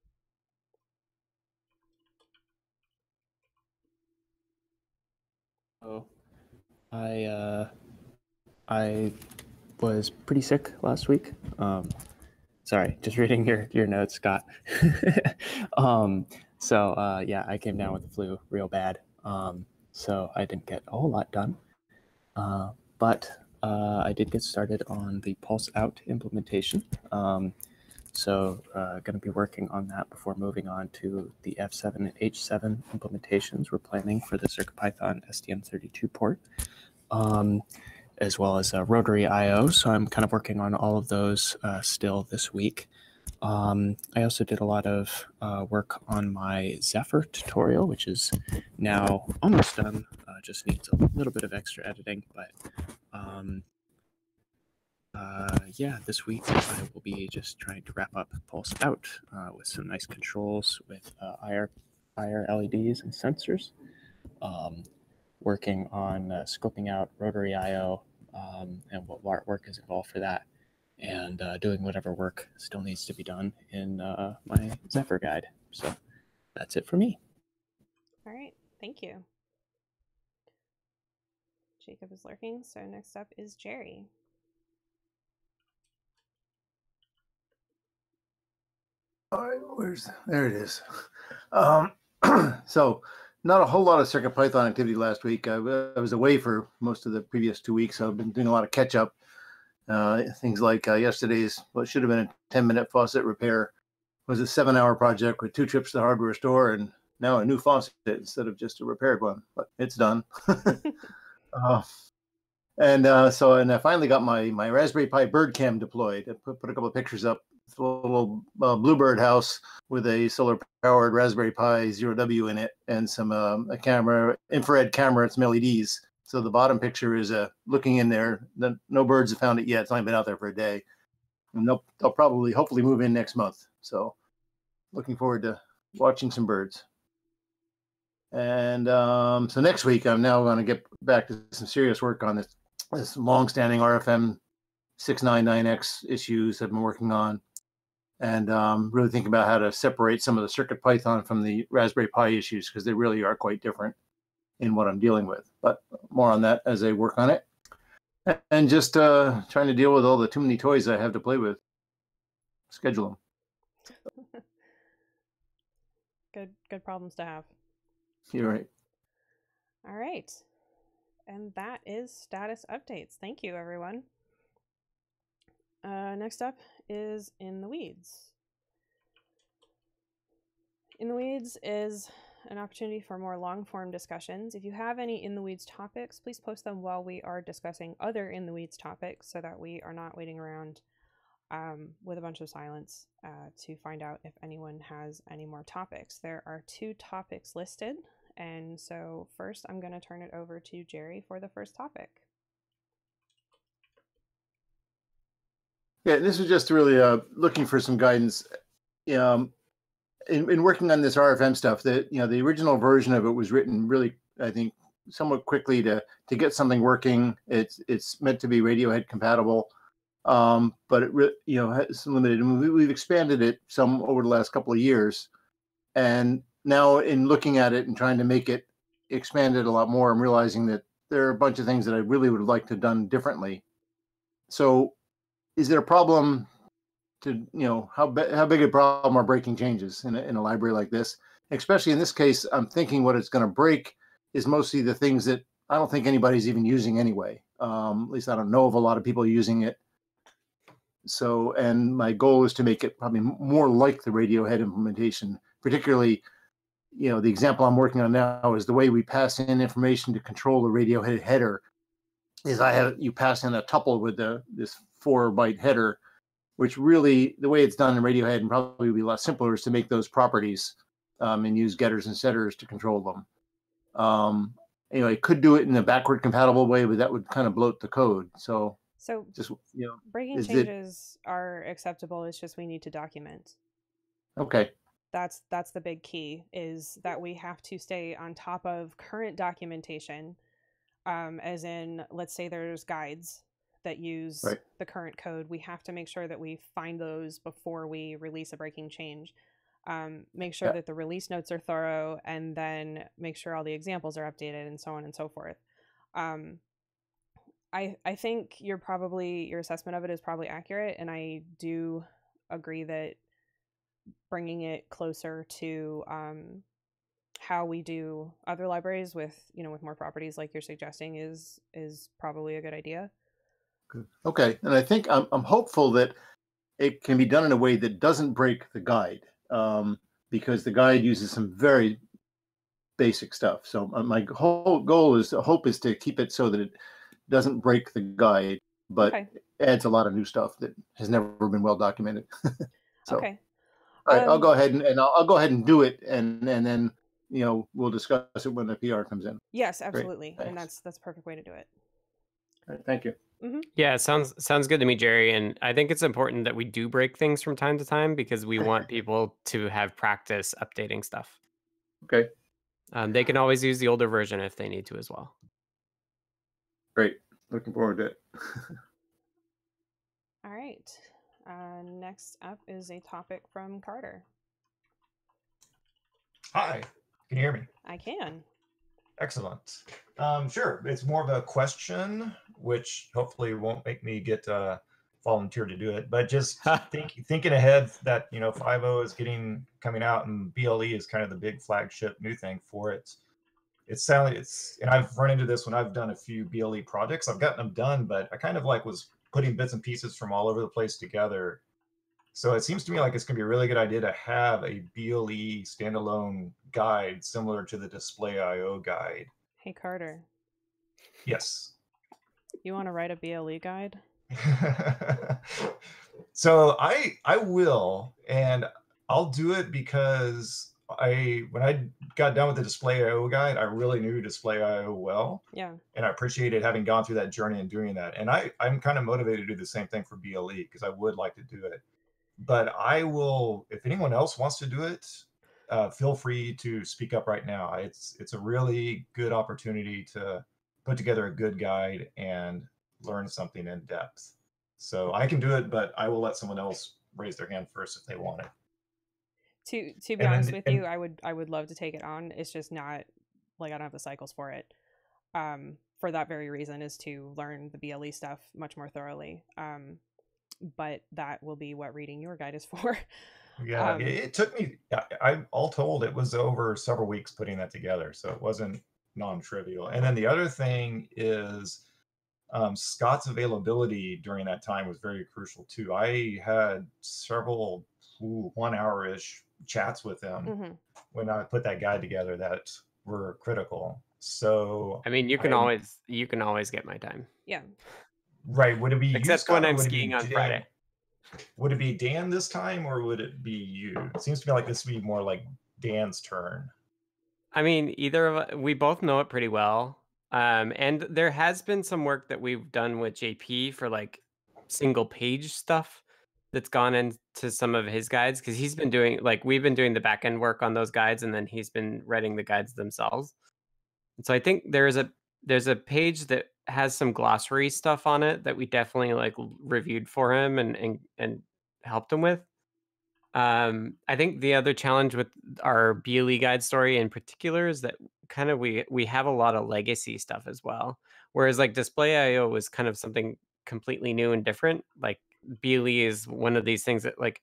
Oh, I uh, I was pretty sick last week. Um, sorry, just reading your your notes, Scott. um, so uh, yeah, I came down with the flu real bad. Um, so I didn't get a whole lot done. Uh, but uh, I did get started on the Pulse Out implementation. Um, so uh, going to be working on that before moving on to the F7 and H7 implementations we're planning for the CircuitPython STM32 port, um, as well as uh, Rotary IO. So I'm kind of working on all of those uh, still this week. Um, I also did a lot of uh, work on my Zephyr tutorial, which is now almost done. Uh, just needs a little bit of extra editing, but um, uh, yeah, this week I will be just trying to wrap up Pulse Out uh, with some nice controls with uh, IR, IR LEDs and sensors. Um, working on uh, scoping out rotary IO um, and what artwork is involved for that, and uh, doing whatever work still needs to be done in uh, my Zephyr guide. So that's it for me. All right, thank you. Jacob is lurking, so next up is Jerry. All right, where's there it is. Um, so not a whole lot of Circuit Python activity last week. I, I, was away for most of the previous two weeks, so I've been doing a lot of catch up. Uh, things like uh, yesterday's what should have been a 10 minute faucet repair was a seven hour project with two trips to the hardware store and now a new faucet instead of just a repaired one, but it's done. uh, and uh, so, and I finally got my my Raspberry Pi Bird Cam deployed. I put, put a couple of pictures up little uh, bluebird house with a solar powered Raspberry Pi Zero W in it and some um, a camera, infrared camera, some LEDs. So the bottom picture is uh, looking in there. No birds have found it yet. It's only been out there for a day. And they'll, they'll probably, hopefully, move in next month. So looking forward to watching some birds. And um, so next week, I'm now going to get back to some serious work on this, this long-standing RFM 699X issues I've been working on and um, really thinking about how to separate some of the Circuit Python from the Raspberry Pi issues because they really are quite different in what I'm dealing with. But more on that as I work on it, and just uh, trying to deal with all the too many toys I have to play with. Schedule them. good, good problems to have. You're right. All right, and that is status updates. Thank you, everyone. Uh, next up is In the Weeds. In the Weeds is an opportunity for more long form discussions. If you have any In the Weeds topics, please post them while we are discussing other In the Weeds topics so that we are not waiting around um, with a bunch of silence uh, to find out if anyone has any more topics. There are two topics listed. And so, first, I'm going to turn it over to Jerry for the first topic. Yeah, this was just really uh, looking for some guidance. Um, in, in working on this RFM stuff, that you know, the original version of it was written really, I think, somewhat quickly to to get something working. It's it's meant to be Radiohead compatible, um, but it re- you know has limited. And we, we've expanded it some over the last couple of years, and now in looking at it and trying to make it expanded a lot more, I'm realizing that there are a bunch of things that I really would like to have done differently. So is there a problem to you know how how big a problem are breaking changes in a, in a library like this? Especially in this case, I'm thinking what it's going to break is mostly the things that I don't think anybody's even using anyway. Um, at least I don't know of a lot of people using it. So, and my goal is to make it probably more like the Radiohead implementation, particularly, you know, the example I'm working on now is the way we pass in information to control the Radiohead header. Is I have you pass in a tuple with the this four byte header, which really the way it's done in Radiohead and probably would be a lot simpler is to make those properties um, and use getters and setters to control them. Um, anyway, could do it in a backward compatible way, but that would kind of bloat the code. So So just you know, breaking is it changes are acceptable. It's just we need to document. okay? That's that's the big key is that we have to stay on top of current documentation. Um, as in, let's say there's guides that use Right. the current code. We have to make sure that we find those before we release a breaking change. Um, make sure Yeah. that the release notes are thorough, and then make sure all the examples are updated, and so on and so forth. Um, I I think you're probably your assessment of it is probably accurate, and I do agree that bringing it closer to um, how we do other libraries with you know with more properties like you're suggesting is is probably a good idea. Okay, and I think I'm I'm hopeful that it can be done in a way that doesn't break the guide, um, because the guide uses some very basic stuff. So uh, my whole goal is hope is to keep it so that it doesn't break the guide, but Okay. adds a lot of new stuff that has never been well documented. so Okay. all right, I'll Um, go ahead and, and I'll, I'll go ahead and do it, and and then you know we'll discuss it when the PR comes in. Yes, Great, absolutely, and thanks. that's that's a perfect way to do it. All right, thank you. Yeah, sounds sounds good to me, Jerry. And I think it's important that we do break things from time to time because we want people to have practice updating stuff. Okay, Um, they can always use the older version if they need to as well. great. Looking forward to it. All right. Uh, next up is a topic from Carter. Hi, can you hear me? I can. Excellent. Um, sure. It's more of a question, which hopefully won't make me get uh, volunteer to do it. But just think, thinking ahead that you know 5.0 is getting coming out, and BLE is kind of the big flagship new thing for it. It's sound it's and I've run into this when I've done a few BLE projects. I've gotten them done, but I kind of like was putting bits and pieces from all over the place together. So it seems to me like it's going to be a really good idea to have a BLE standalone guide similar to the Display IO guide. Hey Carter, Yes. You want to write a BLE guide? So I I will and I'll do it because I when I got done with the Display IO guide, I really knew Display IO well Yeah. and I appreciated having gone through that journey and doing that. And I I'm kind of motivated to do the same thing for BLE because I would like to do it. But I will if anyone else wants to do it, uh, feel free to speak up right now. It's it's a really good opportunity to put together a good guide and learn something in depth. So I can do it, but I will let someone else raise their hand first if they want it. To to be And honest with you, I would I would love to take it on. It's just not like I don't have the cycles for it. Um, for that very reason is to learn the BLE stuff much more thoroughly. Um, but that will be what reading your guide is for. Yeah, Um, it, it took me. I, I all told it was over several weeks putting that together, so it wasn't non-trivial. And then the other thing is um, Scott's availability during that time was very crucial too. I had several ooh, one-hour-ish chats with him Mhm. when I put that guide together that were critical. So I mean, you can I- always you can always get my time. Yeah. right. Would it be you, Except Scott, when I'm would it be skiing on Dan? Friday. Would it be Dan this time, or would it be you? It seems to me like this would be more like Dan's turn. I mean, either of we both know it pretty well. Um, and there has been some work that we've done with JP for like single page stuff that's gone into some of his guides because he's been doing like we've been doing the back end work on those guides and then he's been writing the guides themselves. And so I think there's a there's a page that has some glossary stuff on it that we definitely like reviewed for him and and and helped him with. Um, I think the other challenge with our BLE guide story in particular is that kind of we we have a lot of legacy stuff as well. Whereas like Display IO was kind of something completely new and different. Like BLE is one of these things that like,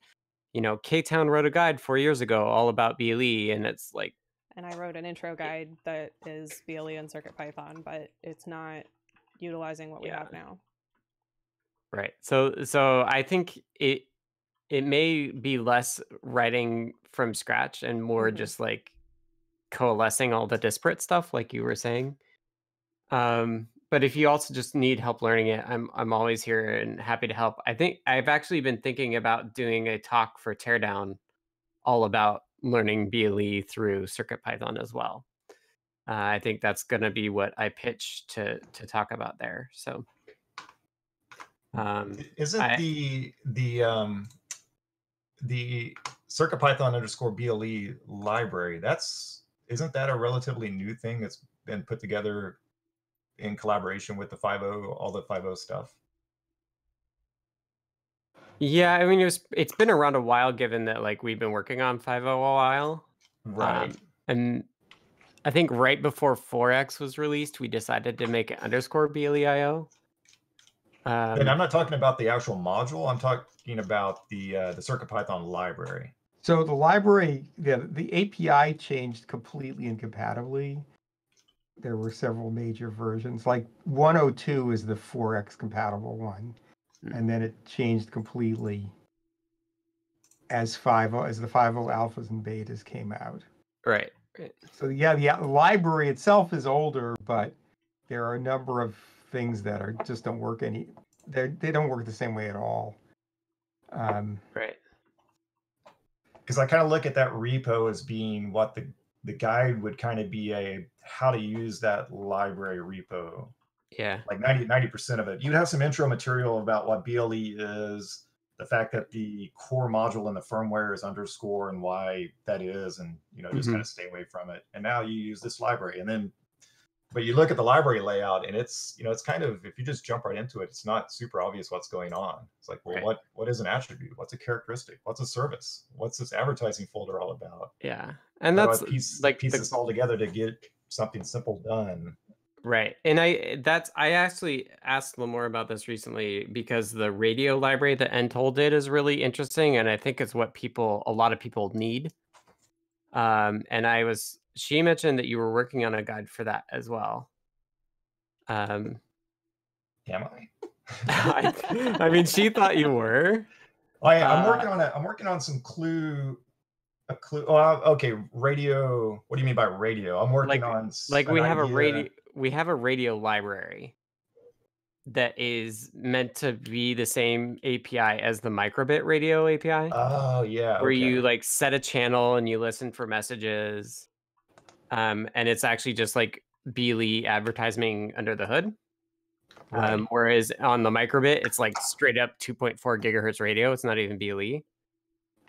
you know, K Town wrote a guide four years ago all about BLE, and it's like And I wrote an intro guide that is BLE and Circuit Python, but it's not utilizing what we Yeah. have now. Right. So so I think it it may be less writing from scratch and more Mhm. just like coalescing all the disparate stuff like you were saying. Um but if you also just need help learning it, I'm I'm always here and happy to help. I think I've actually been thinking about doing a talk for Teardown all about learning BLE through circuit python as well. Uh, I think that's going to be what I pitch to to talk about there. So um, Isn't I- the the um the CircuitPython underscore BLE library that's isn't that a relatively new thing that's been put together in collaboration with the 5.0 all the 5.0 stuff? Yeah, I mean, it was, it's been around a while, given that like we've been working on 5.0 a while. Right. Um, and I think right before 4x was released, we decided to make it underscore BLEIO. Um, and I'm not talking about the actual module. I'm talking about the uh, the CircuitPython library. So the library, the, the API changed completely incompatibly. There were several major versions. Like 102 is the 4x compatible one, and then it changed completely as 5 as the 5.0 alphas and betas came out. right. right. So yeah, the library itself is older, but there are a number of things that are just don't work any. They they don't work the same way at all. Um, Right. because I kind of look at that repo as being what the the guide would kind of be a how to use that library repo. Yeah. Like 90 percent of it. You'd have some intro material about what BLE is, the fact that the core module in the firmware is underscore and why that is, and you know just Mhm. kind of stay away from it. And now you use this library, and then but you look at the library layout and it's you know it's kind of if you just jump right into it it's not super obvious what's going on it's like well Right. what what is an attribute what's a characteristic what's a service what's this advertising folder all about Yeah. And How that's piece like piece the- this all together to get something simple done Right. And I that's I actually asked Limor about this recently because the radio library that ntoll did is really interesting and I think it's what people a lot of people need. Um and I was she mentioned that you were working on a guide for that as well. Um am i I, I mean she thought you were. I, i'm Uh, working on it. I'm working on some clue a clue oh okay radio what do you mean by radio i'm working Like- on Like we have a radio we have a radio library that is meant to be the same API as the microbit radio API. oh yeah where you like set a channel and you listen for messages um and it's actually just like BLE advertising under the hood Right. um whereas on the microbit it's like straight up 2.4 gigahertz radio it's not even BLE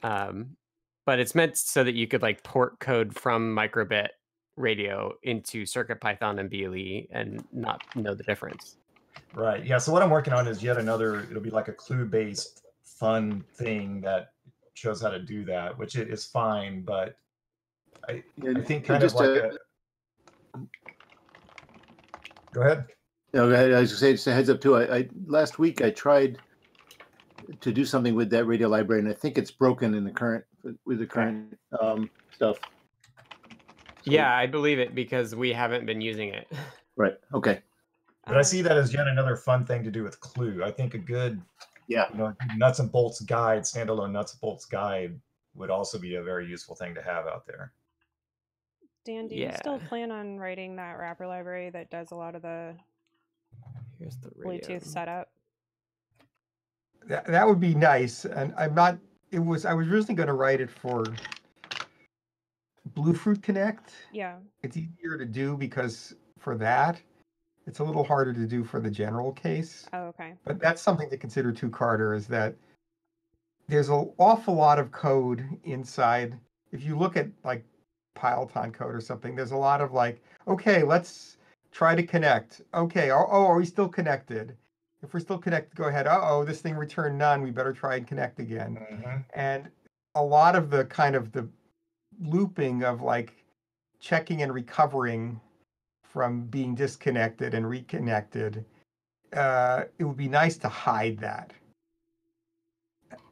um but it's meant so that you could like port code from microbit radio into circuit python and BLE and not know the difference Right. Yeah. So what I'm working on is yet another. It'll be like a clue-based fun thing that shows how to do that, which is fine. But I, I think and kind of just like to- a. Go ahead. No, go ahead. I was gonna say just a heads up too. I, I last week I tried to do something with that radio library, and I think it's broken in the current with the current um, stuff. yeah i believe it because we haven't been using it Right. Okay. But I see that as yet another fun thing to do with Clue. I think a good, Yeah. you know, nuts and bolts guide, standalone nuts and bolts guide would also be a very useful thing to have out there. Dan, do you still plan on writing that wrapper library that does a lot of the here's the radio. Bluetooth setup? that, that would be nice. And I'm not. It was. I was originally going to write it for Bluefruit Connect. Yeah. It's easier to do because for that, it's a little harder to do for the general case. Oh, okay. But that's something to consider too, Carter, is that there's an awful lot of code inside. If you look at like Pyloton code or something, there's a lot of like, okay, let's try to connect. Okay, oh, oh are we still connected? If we're still connected, go ahead. Uh oh, this thing returned none. We better try and connect again. Mhm. And a lot of the kind of the looping of like checking and recovering from being disconnected and reconnected, uh, it would be nice to hide that.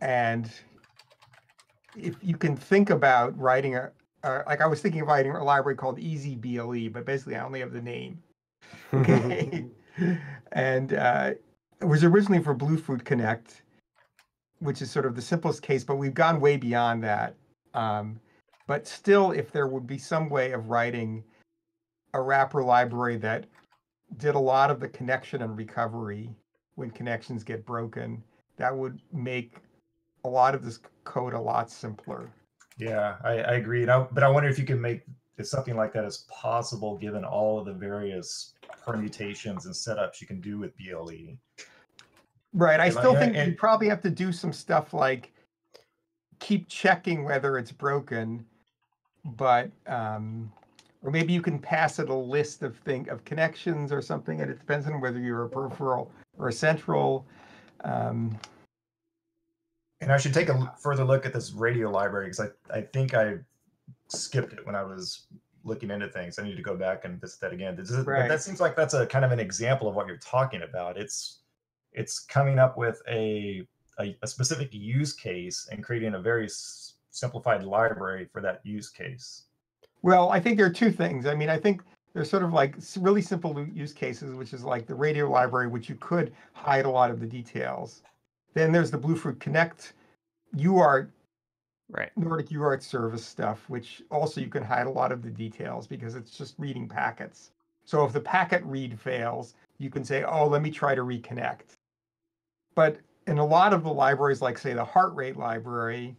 And if you can think about writing a, uh, like I was thinking of writing a library called Easy BLE, but basically I only have the name. Okay. and uh, it was originally for Bluefruit Connect, which is sort of the simplest case, but we've gone way beyond that. Um, but still, if there would be some way of writing a wrapper library that did a lot of the connection and recovery when connections get broken, that would make a lot of this code a lot simpler. Yeah, I, I agree. And I, but I wonder if you can make if something like that is possible given all of the various permutations and setups you can do with BLE. Right. I And still I- think and- you probably have to do some stuff like keep checking whether it's broken, but um, or maybe you can pass it a list of thing of connections or something, and it depends on whether you're a peripheral or a central. Um, And I should take a further look at this radio library because I, I think I skipped it when I was looking into things. I need to go back and visit that again. This is- but Right. That seems like that's a kind of an example of what you're talking about. It's it's coming up with a a, a specific use case and creating a very s- simplified library for that use case. Well, I think there are two things. I mean, I think there's sort of like really simple use cases, which is like the radio library, which you could hide a lot of the details. Then there's the Bluefruit Connect UART, right? Nordic UART service stuff, which also you can hide a lot of the details because it's just reading packets. So if the packet read fails, you can say, "Oh, let me try to reconnect." But in a lot of the libraries, like say the heart rate library,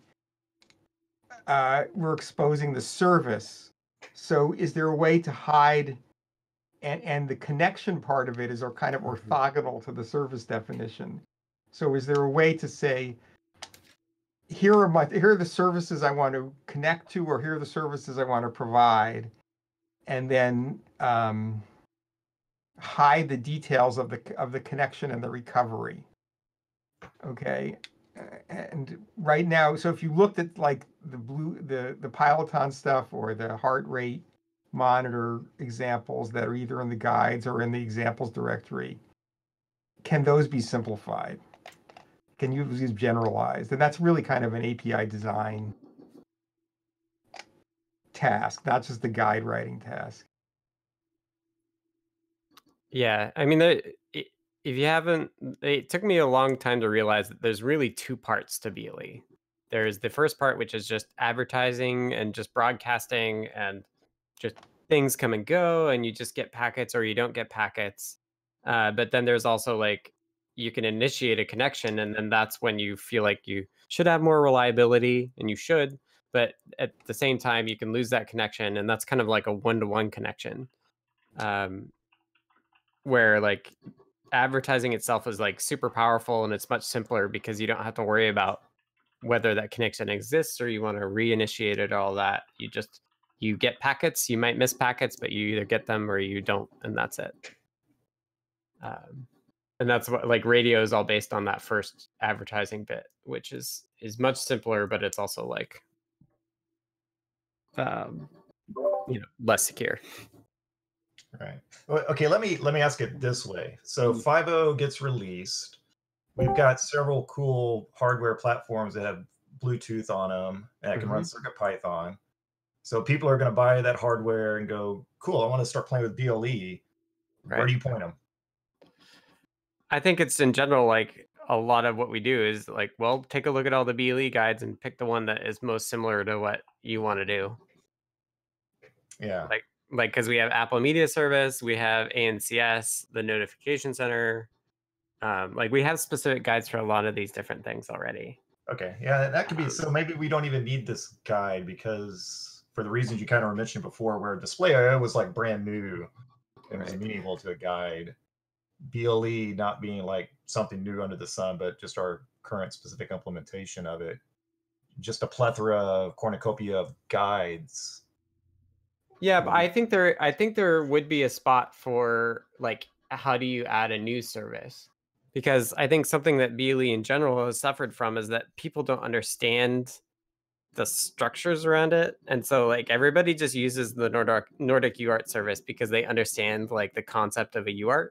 uh, we're exposing the service. So is there a way to hide and and the connection part of it is are kind of orthogonal to the service definition. So is there a way to say here are my here are the services I want to connect to or here are the services I want to provide and then um, hide the details of the of the connection and the recovery. Okay. And right now, so if you looked at like the blue the the Pyloton stuff or the heart rate monitor examples that are either in the guides or in the examples directory, can those be simplified? Can you use generalized? And that's really kind of an API design task, not just the guide writing task. Yeah, I mean, if you haven't, it took me a long time to realize that there's really two parts to BLE. There's the first part, which is just advertising and just broadcasting and just things come and go, and you just get packets or you don't get packets. Uh, but then there's also like you can initiate a connection, and then that's when you feel like you should have more reliability, and you should. But at the same time, you can lose that connection, and that's kind of like a one-to-one connection. Um, where like advertising itself is like super powerful and it's much simpler because you don't have to worry about whether that connection exists or you want to reinitiate it or all that you just you get packets you might miss packets but you either get them or you don't and that's it um, and that's what like radio is all based on that first advertising bit which is is much simpler but it's also like um you know less secure Right. Okay, let me let me ask it this way. So mm-hmm. 5.0 gets released. We've mm-hmm. got several cool hardware platforms that have Bluetooth on them and that can run mm-hmm. circuit python So people are going to buy that hardware and go, "Cool, I want to start playing with BLE." Where do you point them? I think it's in general like a lot of what we do is like, well, take a look at all the BLE guides and pick the one that is most similar to what you want to do. Yeah. Like like because we have Apple Media Service, we have ANCS, the notification center. Um, like we have specific guides for a lot of these different things already. Okay. Yeah, that could be. So maybe we don't even need this guide because for the reasons you kind of were mentioning before, where display IO was like brand new and was meaningful to a guide. BLE not being like something new under the sun, but just our current specific implementation of it. Just a plethora of cornucopia of guides. Yeah, but I think there I think there would be a spot for like how do you add a new service? Because I think something that BLE in general has suffered from is that people don't understand the structures around it. And so like everybody just uses the Nordic Nordic UART service because they understand like the concept of a UART.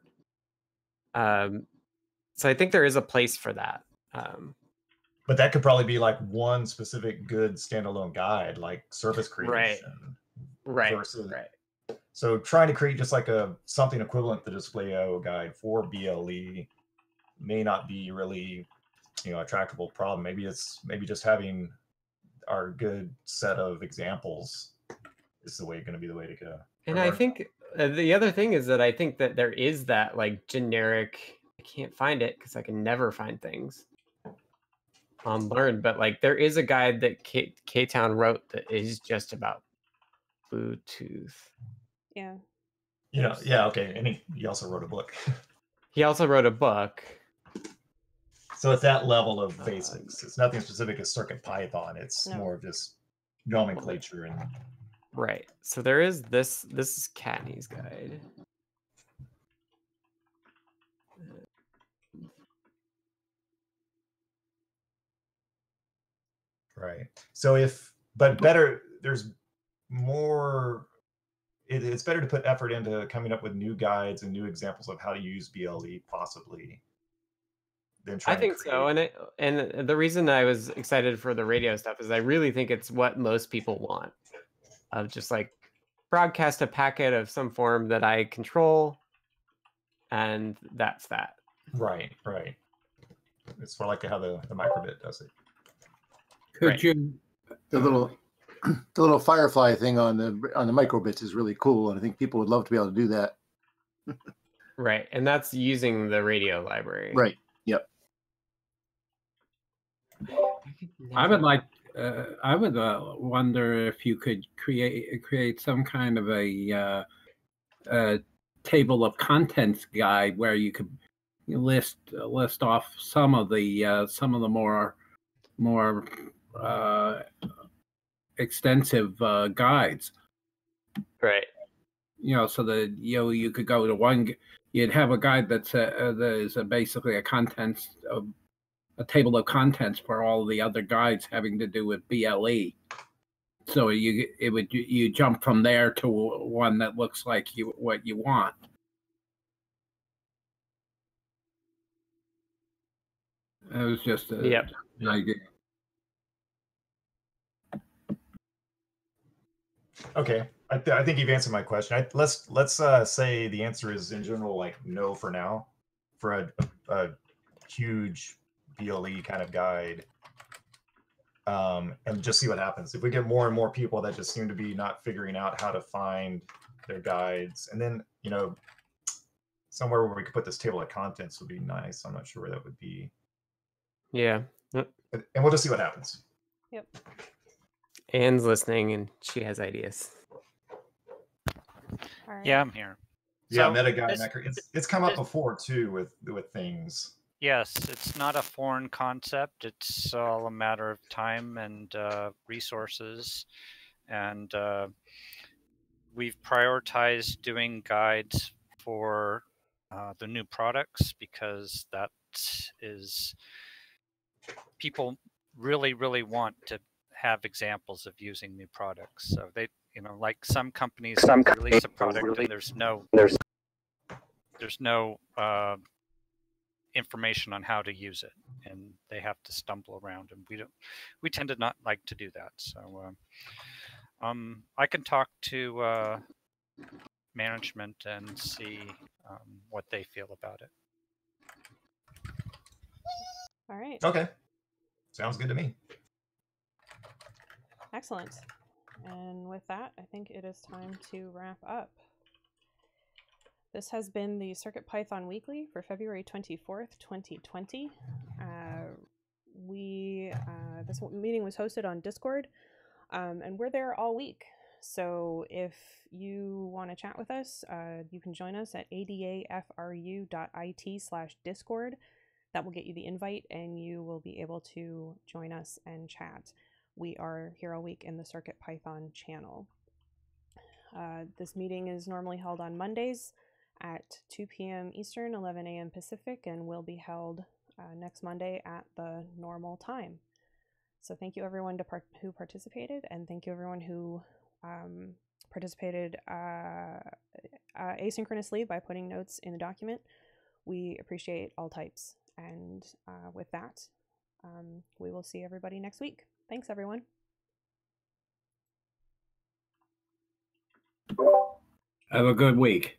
Um so I think there is a place for that. Um But that could probably be like one specific good standalone guide, like service creation. Right, Versus, right. So trying to create just like a something equivalent to the display.io guide for BLE may not be really, you know, a tractable problem. Maybe it's maybe just having our good set of examples is the way going to be the way to go. And I think Uh, the other thing is that I think that there is that like generic. I can't find it because I can never find things on Learn, but like there is a guide that K, K Town wrote that is just about Bluetooth. Yeah. You know, yeah, okay. And he, he also wrote a book. He also wrote a book. So it's that level of uh, basics. It's nothing specific as Circuit Python. It's No. more of just nomenclature and Right. So there is this. This is Kattni's guide. Right. So if, but better, there's more. It, it's better to put effort into coming up with new guides and new examples of how to use BLE, possibly. Than I think so, and it and the reason I was excited for the radio stuff is I really think it's what most people want, of just like broadcast a packet of some form that I control, and that's that. Right, right. It's more like how the, the microbit does it. Could Right. you? The little the little firefly thing on the on the microbits is really cool, and I think people would love to be able to do that. Right, and that's using the radio library. Right. Yep. I would like. Uh, I would uh, wonder if you could create create some kind of a, uh, a table of contents guide where you could list list off some of the uh, some of the more more uh, extensive uh, guides. Right. You know, so that you know you could go to one. You'd have a guide that's a, that is a basically a contents of a table of contents for all the other guides having to do with BLE. So you it would you- you jump from there to one that looks like you what you want. It was just a, Yep. an idea. Okay, I, th- I think you've answered my question. I, let's let's uh, say the answer is in general like no for now, for a, a, a huge BLE kind of guide, um, and just see what happens. If we get more and more people that just seem to be not figuring out how to find their guides, and then you know somewhere where we could put this table of contents would be nice. I'm not sure where that would be, Yeah. and and we'll just see what happens. Yep. Anne's listening, and she has ideas. All right. Yeah, I'm here. Yeah, So meta guide. this- It's it's come up before too with with things. Yes, it's not a foreign concept. It's all a matter of time and uh, resources. And uh, we've prioritized doing guides for uh, the new products because that is people really, really want to have examples of using new products. So they, you know, like some companies Some release a product really- and there's no There's there's no uh, information on how to use it and they have to stumble around and we don't we tend to not like to do that so uh, um, i can talk to uh, management and see um, what they feel about it All right. Okay, sounds good to me. Excellent. And with that, I think it is time to wrap up. This has been the Circuit Python Weekly for February 24th, 2020. Uh, we uh, this meeting was hosted on Discord, um, and we're there all week. So if you want to chat with us, uh, you can join us at adafru.it slash discord. That will get you the invite, and you will be able to join us and chat we are here all week in the Circuit Python channel. Uh, this meeting is normally held on Mondays at 2 p.m. Eastern, 11 a.m. Pacific, and will be held uh, next Monday at the normal time. So thank you everyone to part- who participated, and thank you everyone who um, participated uh, uh, asynchronously by putting notes in the document. We appreciate all types. And uh, with that, um, we will see everybody next week. Thanks, everyone. Have a good week.